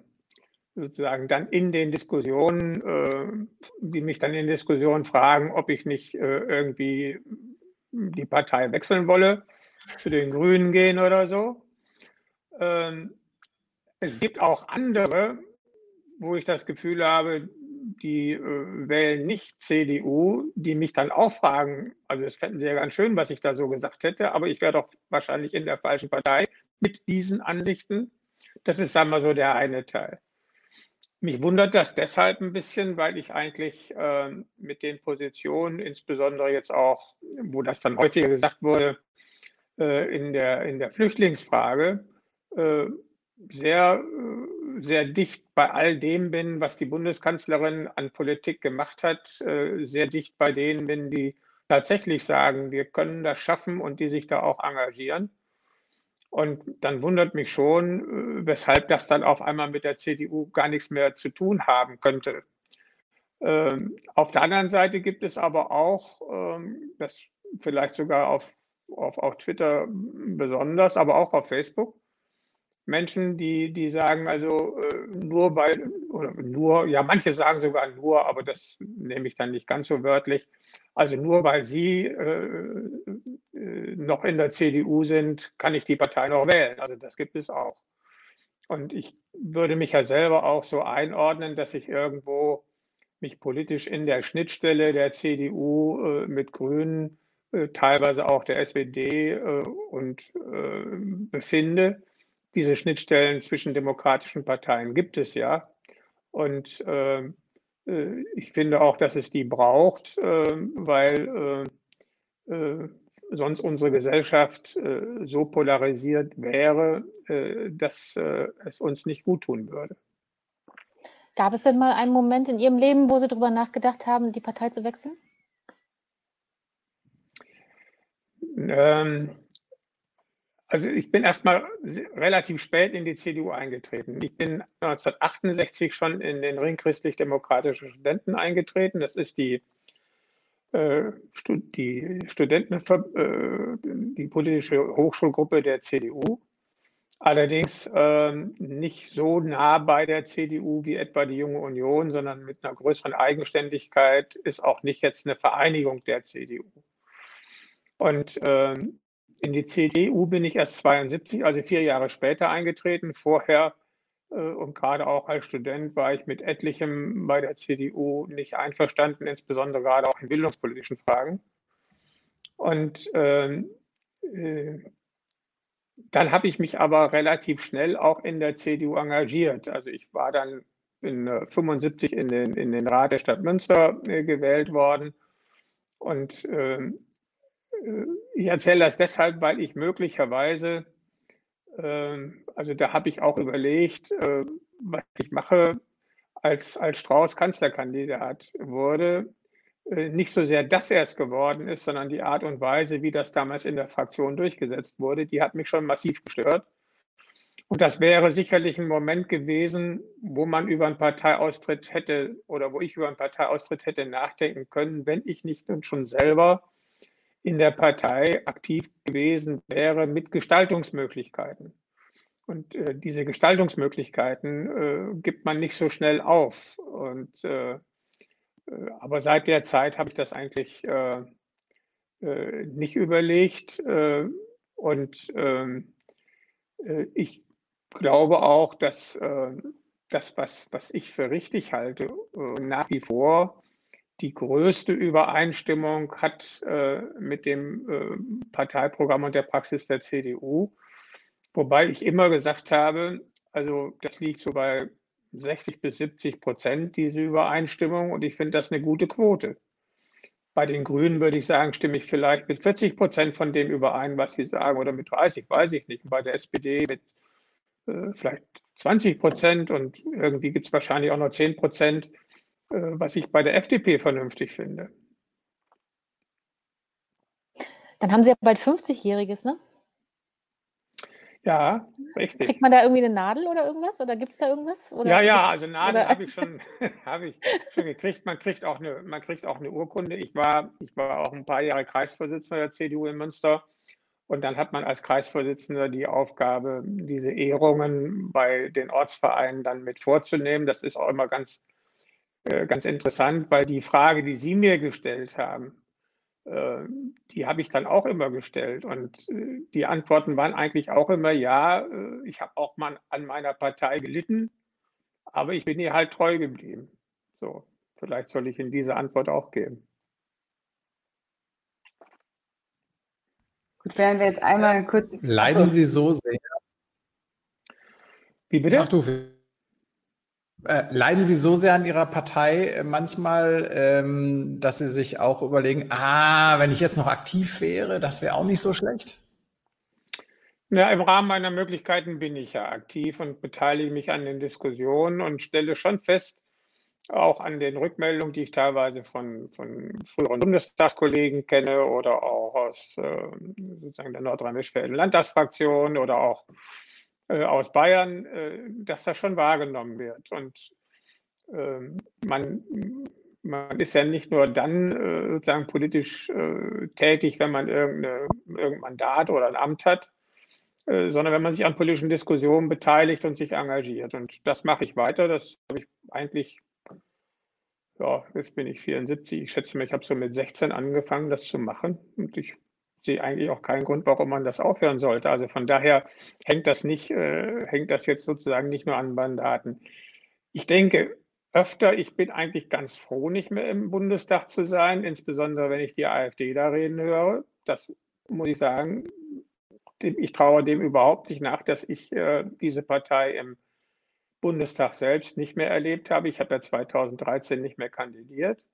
C: sozusagen dann in den Diskussionen, äh, die mich dann in Diskussionen fragen, ob ich nicht äh, irgendwie die Partei wechseln wolle, zu den Grünen gehen oder so. Ähm, es gibt auch andere, wo ich das Gefühl habe, die äh, wählen nicht CDU, die mich dann auch fragen, also das fänden sie ja ganz schön, was ich da so gesagt hätte, aber ich wäre doch wahrscheinlich in der falschen Partei mit diesen Ansichten. Das ist, sagen wir so, der eine Teil. Mich wundert das deshalb ein bisschen, weil ich eigentlich äh, mit den Positionen, insbesondere jetzt auch, wo das dann häufiger gesagt wurde, äh, in, der, in der Flüchtlingsfrage, sehr, äh, sehr dicht bei all dem bin, was die Bundeskanzlerin an Politik gemacht hat, äh, sehr dicht bei denen bin, die tatsächlich sagen, wir können das schaffen und die sich da auch engagieren. Und dann wundert mich schon, weshalb das dann auf einmal mit der CDU gar nichts mehr zu tun haben könnte. Ähm, auf der anderen Seite gibt es aber auch, ähm, das vielleicht sogar auf, auf, auf Twitter besonders, aber auch auf Facebook, Menschen, die, die sagen, also äh, nur weil, oder nur, ja, manche sagen sogar nur, aber das nehme ich dann nicht ganz so wörtlich. Also nur weil sie äh, äh noch in der CDU sind, kann ich die Partei noch wählen. Also das gibt es auch. Und ich würde mich ja selber auch so einordnen, dass ich irgendwo mich politisch in der Schnittstelle der CDU äh, mit Grünen, äh, teilweise auch der SPD äh, und befinde. Diese Schnittstellen zwischen demokratischen Parteien gibt es ja. Und ähm, äh, ich finde auch, dass es die braucht, ähm, weil äh, sonst unsere Gesellschaft äh, so polarisiert wäre, äh, dass äh, es uns nicht gut tun würde.
F: Gab es denn mal einen Moment in Ihrem Leben, wo Sie darüber nachgedacht haben, die Partei zu wechseln?
C: Ähm, also ich bin erstmal relativ spät in die CDU eingetreten. Ich bin 1968 schon in den Ring christlich-demokratischen Studenten eingetreten. Das ist die äh, die Studenten, äh, die politische Hochschulgruppe der CDU, allerdings ähm, nicht so nah bei der CDU wie etwa die Junge Union, sondern mit einer größeren Eigenständigkeit, ist auch nicht jetzt eine Vereinigung der CDU. Und ähm, in die CDU bin ich erst 72, also vier Jahre später eingetreten. Vorher äh, und gerade auch als Student war ich mit etlichem bei der CDU nicht einverstanden, insbesondere gerade auch in bildungspolitischen Fragen. Und ähm, äh, dann habe ich mich aber relativ schnell auch in der CDU engagiert. Also ich war dann in 75 in den, in den Rat der Stadt Münster äh, gewählt worden. Und ähm, äh, ich erzähle das deshalb, weil ich möglicherweise ähm, also da habe ich auch überlegt, äh, was ich mache, als, als Strauß Kanzlerkandidat wurde. Äh, nicht so sehr, dass er es geworden ist, sondern die Art und Weise, wie das damals in der Fraktion durchgesetzt wurde, die hat mich schon massiv gestört. Und das wäre sicherlich ein Moment gewesen, wo man über einen Parteiaustritt hätte oder wo ich über einen Parteiaustritt hätte nachdenken können, wenn ich nicht nun schon selber in der Partei aktiv gewesen wäre mit Gestaltungsmöglichkeiten. Und äh, diese Gestaltungsmöglichkeiten äh, gibt man nicht so schnell auf. Und, äh, äh aber seit der Zeit habe ich das eigentlich äh, äh, nicht überlegt. und ähm, ich glaube auch, dass das, was, was ich für richtig halte, nach wie vor die größte Übereinstimmung hat äh, mit dem äh, Parteiprogramm und der Praxis der CDU. Wobei ich immer gesagt habe, also das liegt so bei 60 bis 70 Prozent, diese Übereinstimmung. Und ich finde das eine gute Quote. Bei den Grünen würde ich sagen, stimme ich vielleicht mit 40 Prozent von dem überein, was sie sagen, oder mit 30, weiß ich nicht. Und bei der SPD mit äh, vielleicht 20 Prozent und irgendwie gibt es wahrscheinlich auch noch 10 Prozent, was ich bei der FDP vernünftig finde.
F: Dann haben Sie ja bald 50-Jähriges, ne?
C: Ja, richtig.
F: Kriegt man da irgendwie eine Nadel oder irgendwas? Oder gibt es da irgendwas? Oder
C: ja, ja, also Nadel habe ich, schon, hab ich schon gekriegt. Man kriegt, auch eine, man kriegt auch eine Urkunde. Ich war, ich war auch ein paar Jahre Kreisvorsitzender der CDU in Münster. Und dann hat man als Kreisvorsitzender die Aufgabe, diese Ehrungen bei den Ortsvereinen dann mit vorzunehmen. Das ist auch immer ganz äh, ganz interessant, weil die Frage, die Sie mir gestellt haben, äh, die habe ich dann auch immer gestellt. Und äh, die Antworten waren eigentlich auch immer, ja, ich habe auch mal an meiner Partei gelitten, aber ich bin ihr halt treu geblieben. So, vielleicht soll ich Ihnen diese Antwort auch geben.
E: Gut, werden wir jetzt einmal kurz.
D: Leiden Sie so sehr?
C: Wie bitte?
D: Ach du, äh, leiden Sie so sehr an Ihrer Partei äh, manchmal, ähm, dass Sie sich auch überlegen, ah, wenn ich jetzt noch aktiv wäre, das wäre auch nicht so schlecht?
C: Ja, im Rahmen meiner Möglichkeiten bin ich ja aktiv und beteilige mich an den Diskussionen und stelle schon fest, auch an den Rückmeldungen, die ich teilweise von, von früheren Bundestagskollegen kenne oder auch aus äh, sozusagen der Nordrhein-Westfälischen Landtagsfraktion oder auch äh, aus Bayern, äh, dass das schon wahrgenommen wird. Und ähm, man, man ist ja nicht nur dann äh, sozusagen politisch tätig, wenn man irgendein Mandat oder ein Amt hat, äh, sondern wenn man sich an politischen Diskussionen beteiligt und sich engagiert. Und das mache ich weiter. Das habe ich eigentlich, ja, jetzt bin ich 74, ich schätze mal, ich habe so mit 16 angefangen, das zu machen. Und ich sehe eigentlich auch keinen Grund, warum man das aufhören sollte. Also von daher hängt das nicht, äh, hängt das jetzt sozusagen nicht nur an Mandaten. Ich denke öfter, ich bin eigentlich ganz froh, nicht mehr im Bundestag zu sein, insbesondere wenn ich die AfD da reden höre. Das muss ich sagen, ich traue dem überhaupt nicht nach, dass ich äh, diese Partei im Bundestag selbst nicht mehr erlebt habe. Ich habe ja 2013 nicht mehr kandidiert.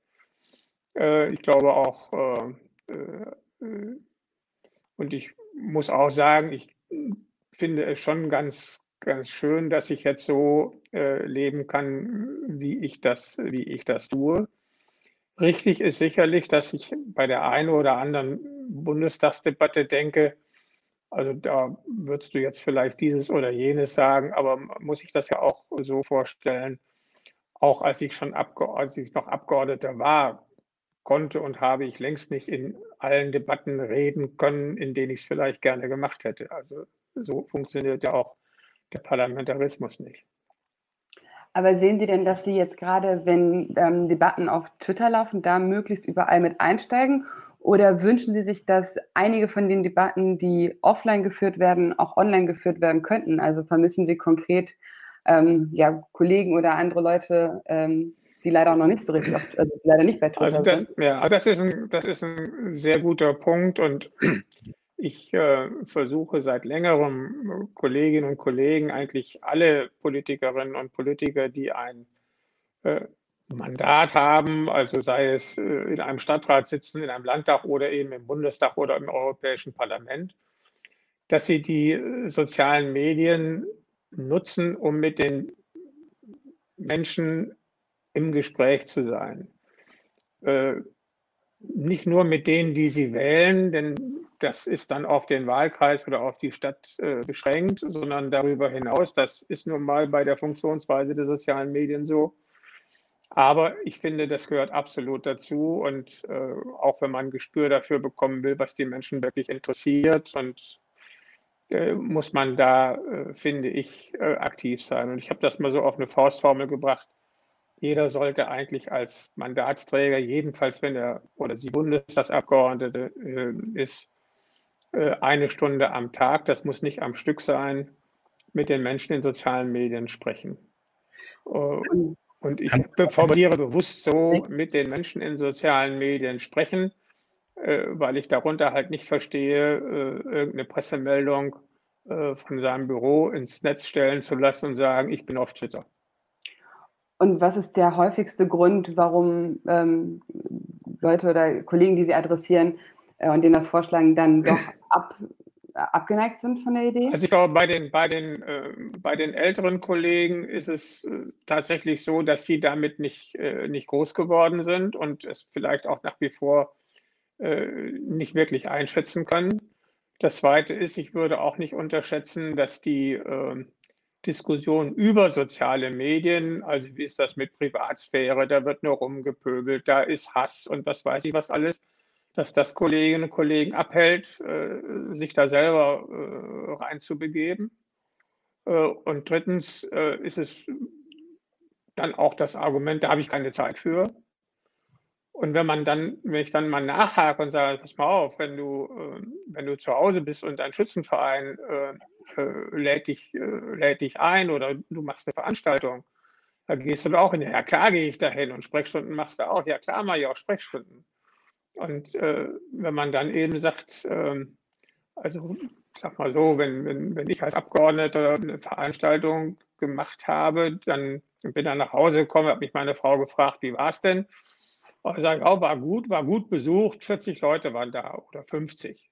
C: Äh, ich glaube auch, äh, äh, und ich muss auch sagen, ich finde es schon ganz, ganz schön, dass ich jetzt so äh, leben kann, wie ich das, wie ich das tue. Richtig ist sicherlich, dass ich bei der einen oder anderen Bundestagsdebatte denke, also da würdest du jetzt vielleicht dieses oder jenes sagen, aber muss ich das ja auch so vorstellen, auch als ich schon als ich noch Abgeordneter war, konnte und habe ich längst nicht in allen Debatten reden können, in denen ich es vielleicht gerne gemacht hätte. Also so funktioniert ja auch der Parlamentarismus nicht.
E: Aber sehen Sie denn, dass Sie jetzt gerade, wenn ähm, Debatten auf Twitter laufen, da möglichst überall mit einsteigen? Oder wünschen Sie sich, dass einige von den Debatten, die offline geführt werden, auch online geführt werden könnten? Also vermissen Sie konkret ähm, ja, Kollegen oder andere Leute, ähm, die leider auch noch nicht so richtig, oft, also leider nicht bei Twitter
C: also das,
E: sind?
C: Ja, das ist, ein, das ist ein sehr guter Punkt und ich äh, versuche seit längerem Kolleginnen und Kollegen, eigentlich alle Politikerinnen und Politiker, die ein äh, Mandat haben, also sei es äh, in einem Stadtrat sitzen, in einem Landtag oder eben im Bundestag oder im Europäischen Parlament, dass sie die äh, sozialen Medien nutzen, um mit den Menschen im Gespräch zu sein. Äh, nicht nur mit denen, die sie wählen, denn das ist dann auf den Wahlkreis oder auf die Stadt beschränkt, sondern darüber hinaus, das ist nun mal bei der Funktionsweise der sozialen Medien so, aber ich finde, das gehört absolut dazu. Und äh, auch wenn man ein Gespür dafür bekommen will, was die Menschen wirklich interessiert, und äh, muss man da, äh, finde ich, äh, aktiv sein. Und ich habe das mal so auf eine Faustformel gebracht. Jeder sollte eigentlich als Mandatsträger, jedenfalls wenn er oder sie Bundestagsabgeordnete äh, ist, äh, eine Stunde am Tag, das muss nicht am Stück sein, mit den Menschen in sozialen Medien sprechen. Und ich formuliere bewusst so mit den Menschen in sozialen Medien sprechen, äh, weil ich darunter halt nicht verstehe, äh, irgendeine Pressemeldung äh, von seinem Büro ins Netz stellen zu lassen und sagen, ich bin auf Twitter.
E: Und was ist der häufigste Grund, warum ähm, Leute oder Kollegen, die Sie adressieren äh, und denen das vorschlagen, dann doch ab, abgeneigt sind von der Idee?
C: Also ich glaube, bei den, bei den, äh, bei den älteren Kollegen ist es äh, tatsächlich so, dass sie damit nicht, äh, nicht groß geworden sind und es vielleicht auch nach wie vor äh, nicht wirklich einschätzen können. Das Zweite ist, ich würde auch nicht unterschätzen, dass die ähm, Diskussion über soziale Medien, also wie ist das mit Privatsphäre, da wird nur rumgepöbelt, da ist Hass und was weiß ich was alles, dass das Kolleginnen und Kollegen abhält, äh, sich da selber äh, reinzubegeben. Äh, und drittens ist es dann auch das Argument, da habe ich keine Zeit für. Und wenn man dann, wenn ich dann mal nachhake und sage, pass mal auf, wenn du, wenn du zu Hause bist und dein Schützenverein lädt, dich, lädt dich ein oder du machst eine Veranstaltung, da gehst du auch hin. Ja, klar gehe ich dahin und Sprechstunden machst du auch. Ja, klar mache ich auch Sprechstunden. Und äh, wenn man dann eben sagt, äh, also ich sag mal so, wenn, wenn, wenn ich als Abgeordneter eine Veranstaltung gemacht habe, dann bin dann nach Hause gekommen, habe mich meine Frau gefragt, wie war es denn? Und ich sage, oh, war gut, war gut besucht, 40 Leute waren da oder 50.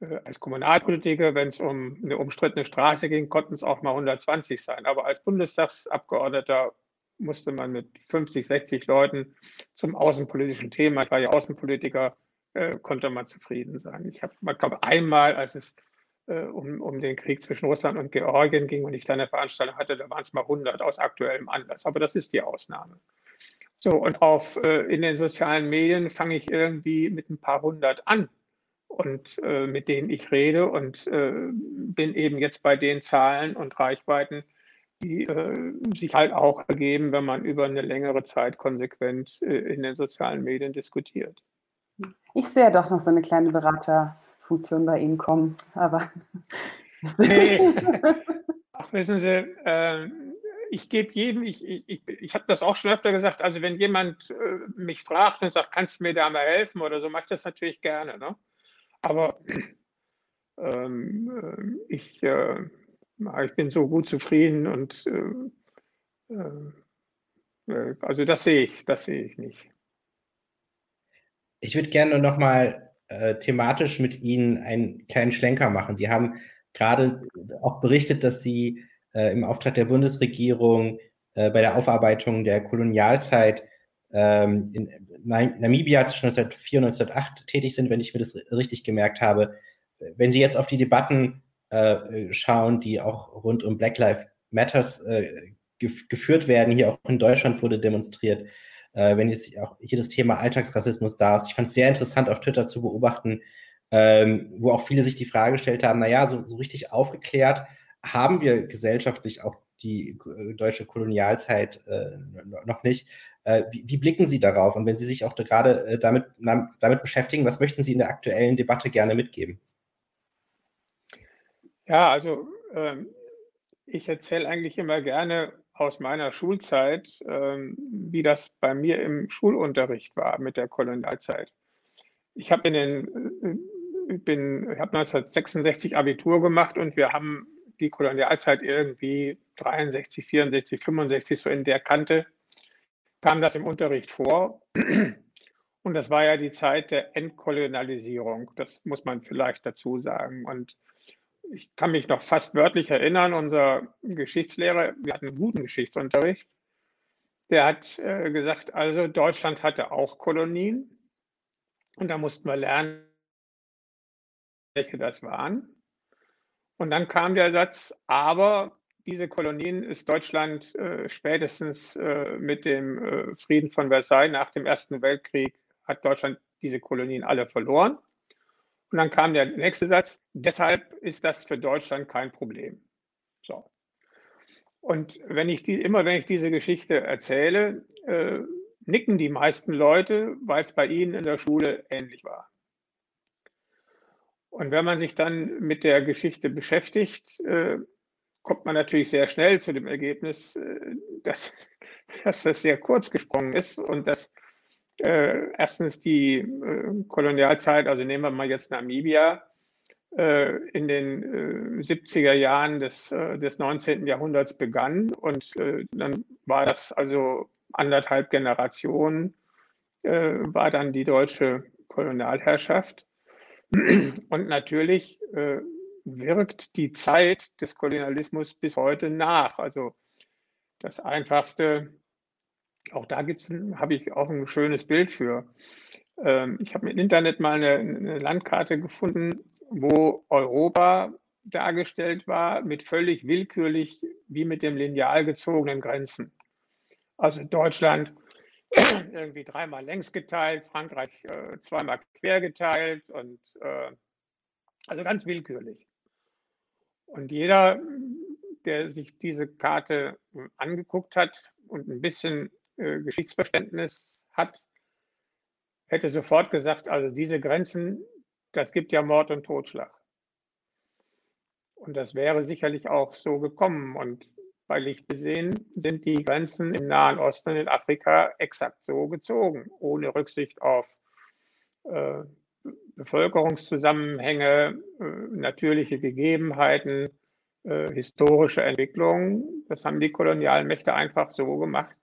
C: Äh, als Kommunalpolitiker, wenn es um eine umstrittene Straße ging, konnten es auch mal 120 sein. Aber als Bundestagsabgeordneter musste man mit 50, 60 Leuten zum außenpolitischen Thema, ich war ja Außenpolitiker, äh, konnte man zufrieden sein. Ich habe, ich glaube, einmal, als es äh, um, um den Krieg zwischen Russland und Georgien ging und ich da eine Veranstaltung hatte, da waren es mal 100 aus aktuellem Anlass. Aber das ist die Ausnahme. So, und auf, äh, in den sozialen Medien fange ich irgendwie mit ein paar hundert an. und äh, mit denen ich rede und äh, bin eben jetzt bei den Zahlen und Reichweiten, die äh, sich halt auch ergeben, wenn man über eine längere Zeit konsequent äh, in den sozialen Medien diskutiert.
E: Ich sehe doch noch so eine kleine Beraterfunktion bei Ihnen kommen, aber.
C: Nee. Ach, wissen Sie, äh, ich gebe jedem, ich, ich, ich, ich habe das auch schon öfter gesagt, also wenn jemand äh, mich fragt und sagt, kannst du mir da mal helfen oder so, mache ich das natürlich gerne. Ne? Aber ähm, äh, ich, äh, ich bin so gut zufrieden und äh, äh, also das sehe ich, das sehe ich nicht.
B: Ich würde gerne nochmal äh, thematisch mit Ihnen einen kleinen Schlenker machen. Sie haben gerade auch berichtet, dass Sie äh, im Auftrag der Bundesregierung äh, bei der Aufarbeitung der Kolonialzeit ähm, in Namibia zwischen 1904 und 1908 tätig sind, wenn ich mir das richtig gemerkt habe. Wenn Sie jetzt auf die Debatten äh, schauen, die auch rund um Black Lives Matters äh, gef geführt werden, hier auch in Deutschland wurde demonstriert, äh, wenn jetzt auch hier das Thema Alltagsrassismus da ist. Ich fand es sehr interessant auf Twitter zu beobachten, ähm, wo auch viele sich die Frage gestellt haben, naja, so, so richtig aufgeklärt haben wir gesellschaftlich auch die äh, deutsche Kolonialzeit äh, noch nicht. Äh, wie, wie, blicken Sie darauf? Und wenn Sie sich auch da gerade äh, damit, damit beschäftigen, was möchten Sie in der aktuellen Debatte gerne mitgeben?
C: Ja, also ähm, ich erzähle eigentlich immer gerne aus meiner Schulzeit, ähm, wie das bei mir im Schulunterricht war mit der Kolonialzeit. Ich habe in den äh, bin, ich habe 1966 Abitur gemacht und wir haben die Kolonialzeit irgendwie 63, 64, 65 so in der Kante kam das im Unterricht vor. Und das war ja die Zeit der Entkolonialisierung. Das muss man vielleicht dazu sagen. Und ich kann mich noch fast wörtlich erinnern, unser Geschichtslehrer, wir hatten einen guten Geschichtsunterricht, der hat äh, gesagt, also Deutschland hatte auch Kolonien. Und da mussten wir lernen, welche das waren. Und dann kam der Satz, aber diese Kolonien ist Deutschland äh, spätestens äh, mit dem äh, Frieden von Versailles nach dem Ersten Weltkrieg, hat Deutschland diese Kolonien alle verloren. Und dann kam der nächste Satz, deshalb ist das für Deutschland kein Problem. So. Und wenn ich die, immer wenn ich diese Geschichte erzähle, äh, nicken die meisten Leute, weil es bei ihnen in der Schule ähnlich war. Und wenn man sich dann mit der Geschichte beschäftigt, äh, kommt man natürlich sehr schnell zu dem Ergebnis, äh, dass, dass das sehr kurz gesprungen ist und dass äh, erstens die äh, Kolonialzeit, also nehmen wir mal jetzt Namibia, in den 70er äh, Jahren des, des 19. Jahrhunderts begann und dann war das also anderthalb Generationen, war dann die deutsche Kolonialherrschaft. Und natürlich äh, wirkt die Zeit des Kolonialismus bis heute nach. Also das Einfachste, auch da habe ich auch ein schönes Bild für. Ähm, ich habe im Internet mal eine, eine Landkarte gefunden, wo Europa dargestellt war mit völlig willkürlich wie mit dem Lineal gezogenen Grenzen. Also Deutschland irgendwie dreimal längs geteilt, Frankreich äh, zweimal quer geteilt und äh, also ganz willkürlich. Und jeder, der sich diese Karte angeguckt hat und ein bisschen äh, Geschichtsverständnis hat, hätte sofort gesagt, also diese Grenzen, das gibt ja Mord und Totschlag. Und das wäre sicherlich auch so gekommen. Und bei Licht gesehen sind die Grenzen im Nahen Osten und in Afrika exakt so gezogen, ohne Rücksicht auf äh, Bevölkerungszusammenhänge, äh, natürliche Gegebenheiten, äh, historische Entwicklungen. Das haben die Kolonialmächte einfach so gemacht,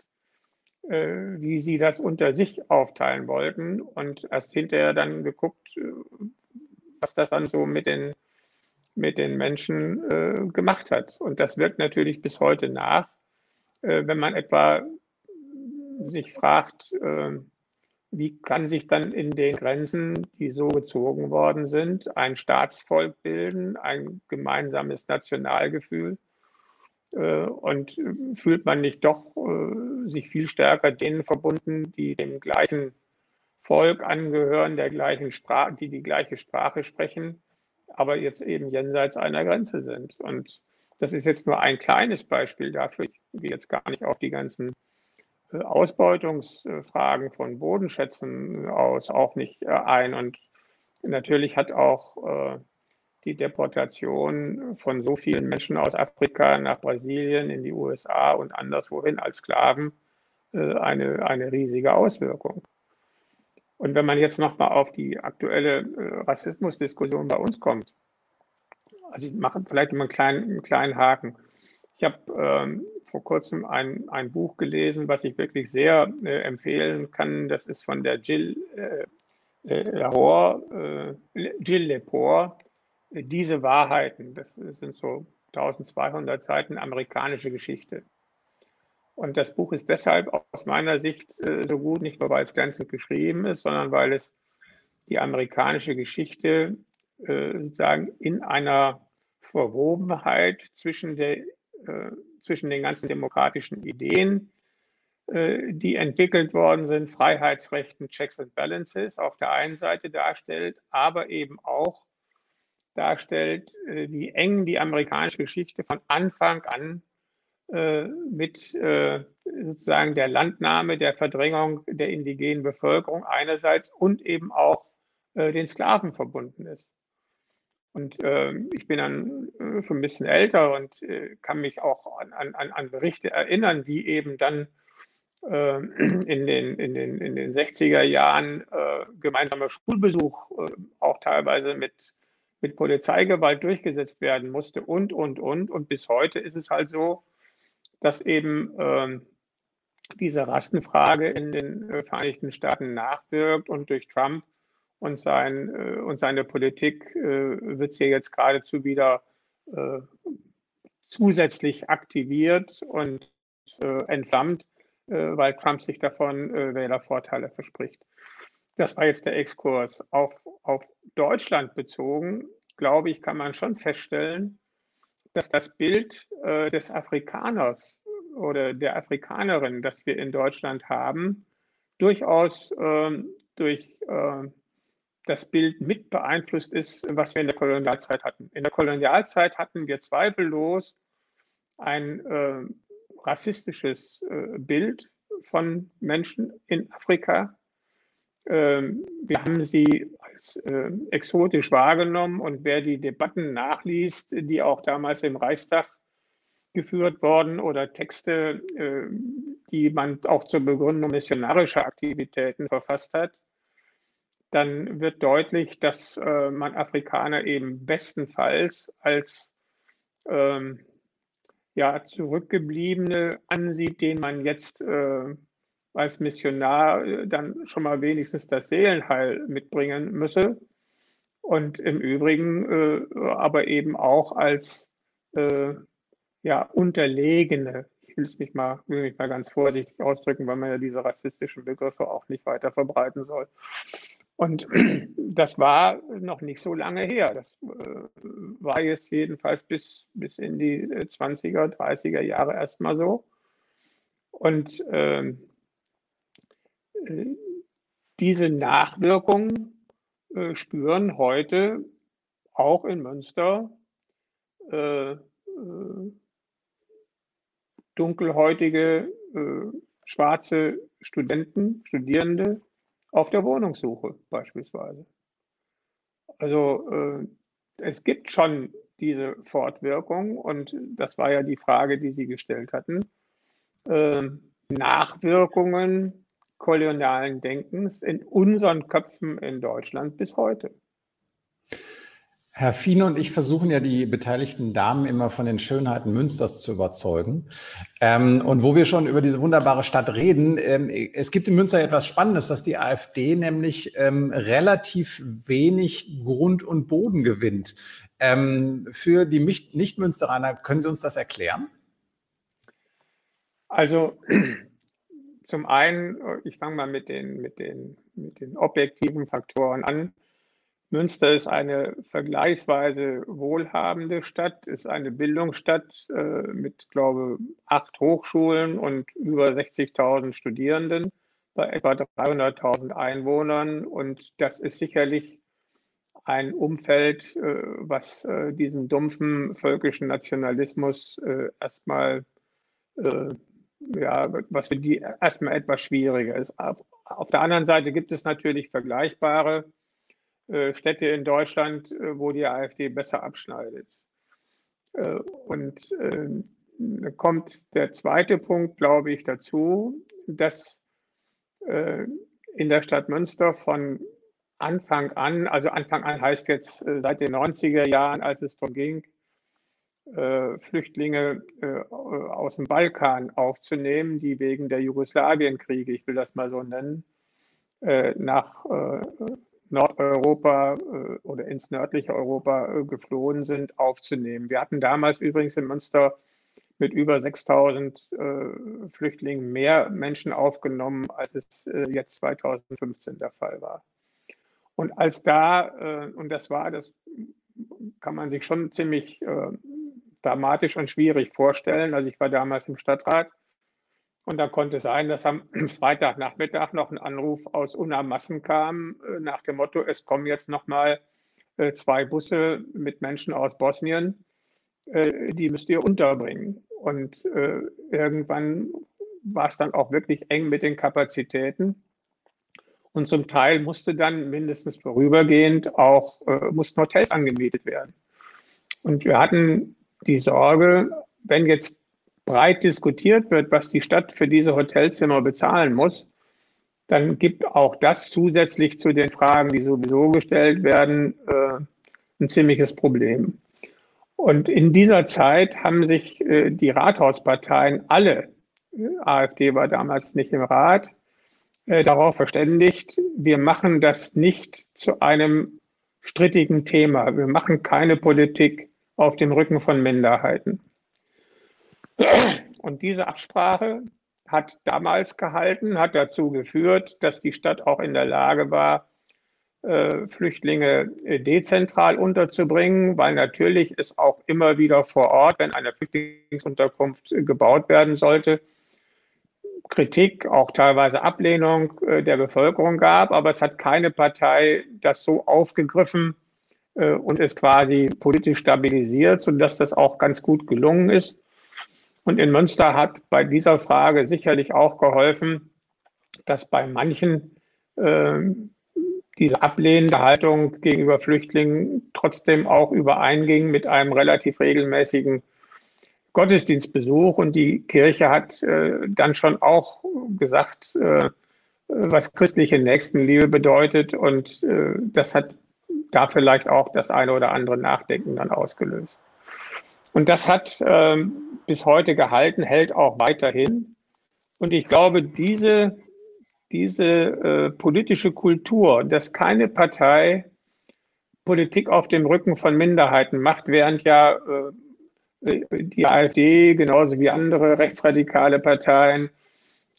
C: äh, wie sie das unter sich aufteilen wollten und erst hinterher dann geguckt, äh, was das dann so mit den mit den Menschen äh, gemacht hat. Und das wirkt natürlich bis heute nach, äh, wenn man etwa sich fragt, äh, wie kann sich dann in den Grenzen, die so gezogen worden sind, ein Staatsvolk bilden, ein gemeinsames Nationalgefühl? Äh, und fühlt man nicht doch äh, sich viel stärker denen verbunden, die dem gleichen Volk angehören, der gleichen Sprache, die die gleiche Sprache sprechen, aber jetzt eben jenseits einer Grenze sind. Und das ist jetzt nur ein kleines Beispiel dafür. Ich gehe jetzt gar nicht auf die ganzen äh, Ausbeutungsfragen von Bodenschätzen aus auch nicht äh, ein. Und natürlich hat auch äh, die Deportation von so vielen Menschen aus Afrika nach Brasilien, in die USA und anderswohin als Sklaven eine, eine riesige Auswirkung. Und wenn man jetzt nochmal auf die aktuelle Rassismusdiskussion bei uns kommt, also ich mache vielleicht immer einen kleinen, einen kleinen Haken. Ich habe ähm, vor kurzem ein, ein Buch gelesen, was ich wirklich sehr äh, empfehlen kann. Das ist von der Jill, äh, äh, Lahore, äh, Jill Lepore, Diese Wahrheiten. Das sind so 1200 Seiten amerikanische Geschichte. Und das Buch ist deshalb aus meiner Sicht äh, so gut, nicht nur weil es glänzend geschrieben ist, sondern weil es die amerikanische Geschichte äh, sozusagen in einer Verwobenheit zwischen, der, äh, zwischen den ganzen demokratischen Ideen, die entwickelt worden sind, Freiheitsrechten, Checks and Balances auf der einen Seite darstellt, aber eben auch darstellt, wie eng die amerikanische Geschichte von Anfang an mit sozusagen der Landnahme, der Verdrängung der indigenen Bevölkerung einerseits und eben auch den Sklaven verbunden ist. Und äh, ich bin dann äh, schon ein bisschen älter und äh, kann mich auch an, an, an Berichte erinnern, wie eben dann ähm, in, den, in, den, in den 60er Jahren äh, gemeinsamer Schulbesuch äh, auch teilweise mit, mit Polizeigewalt durchgesetzt werden musste und, und, und. Und bis heute ist es halt so, dass eben ähm, diese Rassenfrage in den äh, Vereinigten Staaten nachwirkt und durch Trump und, sein, äh, und seine Politik äh, wird hier jetzt geradezu wieder äh, zusätzlich aktiviert und entflammt, weil Trump sich davon Wählervorteile verspricht. Das war jetzt der Exkurs. Auf, auf Deutschland bezogen, glaube ich, kann man schon feststellen, dass das Bild äh, des Afrikaners oder der Afrikanerin, das wir in Deutschland haben, durchaus äh, durch äh, das Bild mit beeinflusst ist, was wir in der Kolonialzeit hatten. In der Kolonialzeit hatten wir zweifellos ein äh, rassistisches Bild von Menschen in Afrika. Ähm, wir haben sie äh, exotisch wahrgenommen und wer die Debatten nachliest, die auch damals im Reichstag geführt worden oder Texte, äh, die man auch zur Begründung missionarischer Aktivitäten verfasst hat, dann wird deutlich, dass äh, man Afrikaner eben bestenfalls als ähm, ja, Zurückgebliebene ansieht, denen man jetzt äh, als Missionar äh, dann schon mal wenigstens das Seelenheil mitbringen müsse. Und im Übrigen äh, aber eben auch als äh, ja, Unterlegene. Ich will es mich mal, will mich mal ganz vorsichtig ausdrücken, weil man ja diese rassistischen Begriffe auch nicht weiter verbreiten soll. Und das war noch nicht so lange her. Das äh, war jetzt jedenfalls bis, bis in die 20er, äh, 30er Jahre erstmal so. Und ähm, äh, diese Nachwirkungen äh, spüren heute auch in Münster äh, äh dunkelhäutige schwarze Studenten, Studierende, auf der Wohnungssuche beispielsweise. Also es gibt schon diese Fortwirkung und das war ja die Frage, die Sie gestellt hatten. Nachwirkungen kolonialen Denkens in unseren Köpfen in Deutschland bis heute.
D: Herr Fiene und ich versuchen ja die beteiligten Damen immer von den Schönheiten Münsters zu überzeugen. Ähm, und wo wir schon über diese wunderbare Stadt reden, ähm, es gibt in Münster etwas Spannendes, dass die AfD nämlich ähm, relativ wenig Grund und Boden gewinnt. Ähm, für die Nicht-Münsteraner, können Sie uns das erklären?
C: Also zum einen, ich fange mal mit den, mit, den, mit den objektiven Faktoren an. Münster ist eine vergleichsweise wohlhabende Stadt, ist eine Bildungsstadt äh, mit, glaube ich, acht Hochschulen und über 60.000 Studierenden. bei etwa 300.000 Einwohnern. Und das ist sicherlich ein Umfeld, äh, was äh, diesen dumpfen völkischen Nationalismus äh, erstmal, ja, was für die erstmal etwas schwieriger ist. Auf der anderen Seite gibt es natürlich vergleichbare Städte in Deutschland, wo die AfD besser abschneidet. Und da kommt der zweite Punkt, glaube ich, dazu, dass in der Stadt Münster von Anfang an, also Anfang an heißt jetzt äh, seit den 90er Jahren, als es darum ging, äh, Flüchtlinge äh, aus dem Balkan aufzunehmen, die wegen der Jugoslawienkriege, ich will das mal so nennen, nach Nordeuropa oder ins nördliche Europa geflohen sind, aufzunehmen. Wir hatten damals übrigens in Münster mit über 6000 Flüchtlingen mehr Menschen aufgenommen, als es jetzt 2015 der Fall war. Und als da, äh, und das war, das kann man sich schon ziemlich äh, dramatisch und schwierig vorstellen. Also ich war damals im Stadtrat und da konnte es sein, dass am Freitagnachmittag noch ein Anruf aus Unamassen kam, äh, nach dem Motto, es kommen jetzt nochmal äh, zwei Busse mit Menschen aus Bosnien, äh, die müsst ihr unterbringen. Und äh, irgendwann war es dann auch wirklich eng mit den Kapazitäten. Und zum Teil musste dann mindestens vorübergehend auch, äh, mussten Hotels angemietet werden. Und wir hatten die Sorge, wenn jetzt breit diskutiert wird, was die Stadt für diese Hotelzimmer bezahlen muss, dann gibt auch das zusätzlich zu den Fragen, die sowieso gestellt werden, äh, ein ziemliches Problem. Und in dieser Zeit haben sich äh, die Rathausparteien alle, AfD war damals nicht im Rat, äh, darauf verständigt, wir machen das nicht zu einem strittigen Thema. Wir machen keine Politik auf dem Rücken von Minderheiten. Und diese Absprache hat damals gehalten, hat dazu geführt, dass die Stadt auch in der Lage war, äh, Flüchtlinge äh, dezentral unterzubringen, weil natürlich es auch immer wieder vor Ort, wenn eine Flüchtlingsunterkunft gebaut werden sollte, Kritik, auch teilweise Ablehnung äh, der Bevölkerung gab, aber es hat keine Partei das so aufgegriffen äh, und es quasi politisch stabilisiert, sodass das auch ganz gut gelungen ist. Und in Münster hat bei dieser Frage sicherlich auch geholfen, dass bei manchen äh, diese ablehnende Haltung gegenüber Flüchtlingen trotzdem auch übereinging mit einem relativ regelmäßigen Gottesdienstbesuch und die Kirche hat äh, dann schon auch gesagt, äh, was christliche Nächstenliebe bedeutet und äh, das hat da vielleicht auch das eine oder andere Nachdenken dann ausgelöst. Und das hat ähm, bis heute gehalten, hält auch weiterhin. Und ich glaube, diese, diese äh, politische Kultur, dass keine Partei Politik auf dem Rücken von Minderheiten macht, während ja äh, die AfD genauso wie andere rechtsradikale Parteien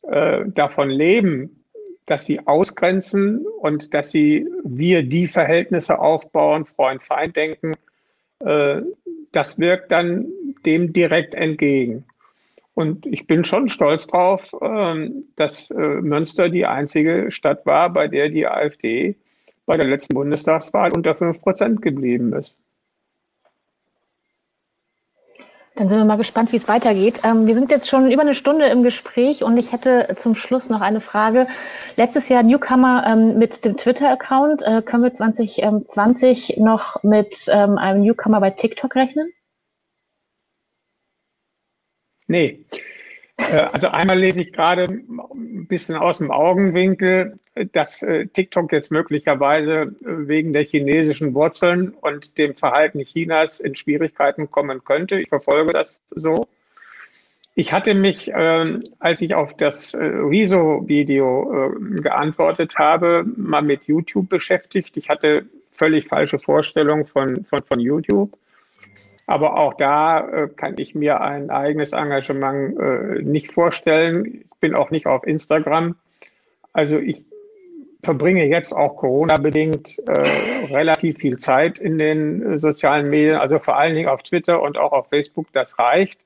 C: äh, davon leben, dass sie ausgrenzen und dass sie wir die Verhältnisse aufbauen, Freund-Feind denken, äh, das wirkt dann dem direkt entgegen. Und ich bin schon stolz drauf, äh, dass Münster die einzige Stadt war, bei der die AfD bei der letzten Bundestagswahl unter 5 Prozent geblieben ist.
F: Dann sind wir mal gespannt, wie es weitergeht. Ähm, wir sind jetzt schon über eine Stunde im Gespräch und ich hätte zum Schluss noch eine Frage. Letztes Jahr Newcomer ähm, mit dem Twitter-Account. Äh, können wir 2020 noch mit ähm, einem Newcomer bei TikTok rechnen?
C: Nee. Äh, also einmal lese ich gerade ein bisschen aus dem Augenwinkel, dass äh, TikTok jetzt möglicherweise äh, wegen der chinesischen Wurzeln und dem Verhalten Chinas in Schwierigkeiten kommen könnte. Ich verfolge das so. Ich hatte mich, als ich auf das Rezo-Video geantwortet habe, mal mit YouTube beschäftigt. Ich hatte völlig falsche Vorstellungen von, von, von YouTube aber auch da äh, kann ich mir ein eigenes Engagement äh, nicht vorstellen. Ich bin auch nicht auf Instagram. Also ich verbringe jetzt auch Corona-bedingt äh, relativ viel Zeit in den äh, sozialen Medien, also vor allen Dingen auf Twitter und auch auf Facebook. Das reicht.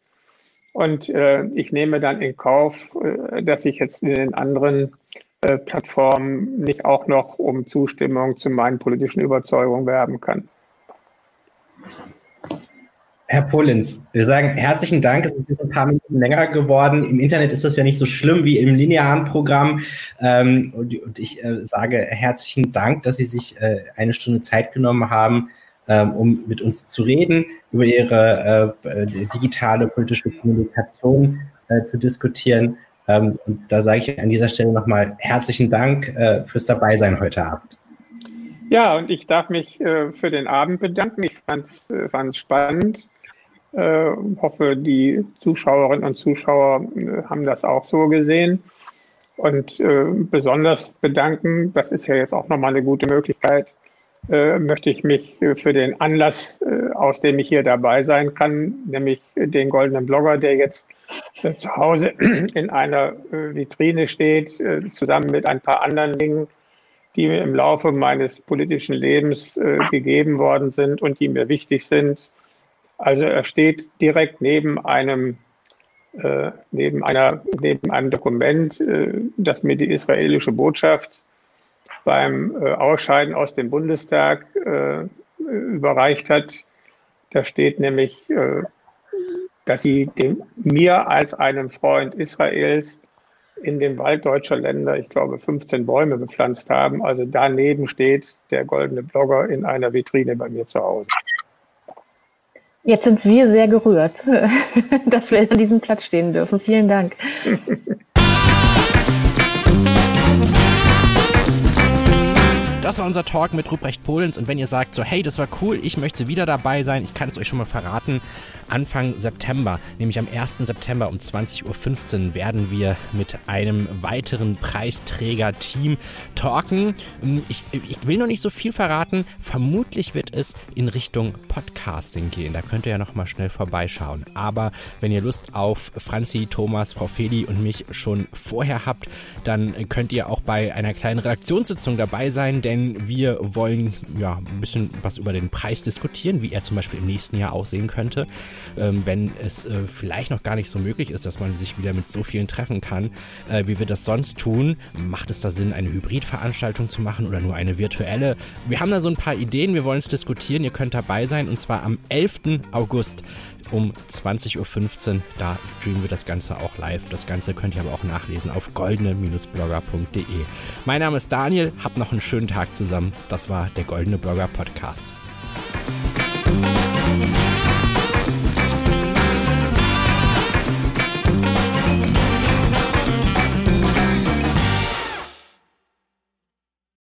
C: Und äh, ich nehme dann in Kauf, äh, dass ich jetzt in den anderen äh, Plattform nicht auch noch um Zustimmung zu meinen politischen Überzeugungen werben kann.
B: Herr Polins, wir sagen herzlichen Dank. Es ist ein paar Minuten länger geworden. Im Internet ist das ja nicht so schlimm wie im linearen Programm. Ähm, und, ich äh, sage herzlichen Dank, dass Sie sich äh, eine Stunde Zeit genommen haben, ähm, um mit uns zu reden, über Ihre äh, digitale politische Kommunikation zu diskutieren. Ähm, und da sage ich an dieser Stelle nochmal herzlichen Dank fürs Dabeisein heute Abend.
C: Ja, und ich darf mich äh, für den Abend bedanken. Ich fand es spannend. Äh, hoffe, die Zuschauerinnen und Zuschauer äh, haben das auch so gesehen. Und äh, besonders bedanken, das ist ja jetzt auch nochmal eine gute Möglichkeit, äh, möchte ich mich für den Anlass, aus dem ich hier dabei sein kann, nämlich den goldenen Blogger, der jetzt zu Hause in einer Vitrine steht, zusammen mit ein paar anderen Dingen, die mir im Laufe meines politischen Lebens äh, gegeben worden sind und die mir wichtig sind. Also er steht direkt neben einem, äh, neben einer, neben einem Dokument, äh, das mir die israelische Botschaft beim äh, Ausscheiden aus dem Bundestag äh, überreicht hat. Da steht nämlich, äh, dass sie dem, mir als einem Freund Israels in dem Wald deutscher Länder, ich glaube, 15 Bäume gepflanzt haben. Also daneben steht der goldene Blogger in einer Vitrine bei mir zu Hause.
F: Jetzt sind wir sehr gerührt, dass wir an diesem Platz stehen dürfen. Vielen Dank.
A: Das war unser Talk mit Ruprecht Polens und wenn ihr sagt so, hey, das war cool, ich möchte wieder dabei sein, ich kann es euch schon mal verraten, Anfang September, nämlich am 1. September um 20.15 Uhr werden wir mit einem weiteren Preisträger-Team talken. Ich, ich will noch nicht so viel verraten, vermutlich wird es in Richtung Podcasting gehen, da könnt ihr ja noch mal schnell vorbeischauen. Aber wenn ihr Lust auf Franzi, Thomas, Frau Feli und mich schon vorher habt, dann könnt ihr auch bei einer kleinen Redaktionssitzung dabei sein, denn denn wir wollen ja ein bisschen was über den Preis diskutieren, wie er zum Beispiel im nächsten Jahr aussehen könnte, ähm, wenn es äh, vielleicht noch gar nicht so möglich ist, dass man sich wieder mit so vielen treffen kann, äh, wie wir das sonst tun. Macht es da Sinn, eine Hybridveranstaltung zu machen oder nur eine virtuelle? Wir haben da so ein paar Ideen, wir wollen es diskutieren, ihr könnt dabei sein und zwar am 11. August um 20.15 Uhr. Da streamen wir das Ganze auch live. Das Ganze könnt ihr aber auch nachlesen auf goldene-blogger.de. Mein Name ist Daniel, habt noch einen schönen Tag zusammen. Das war der Goldene Blogger Podcast.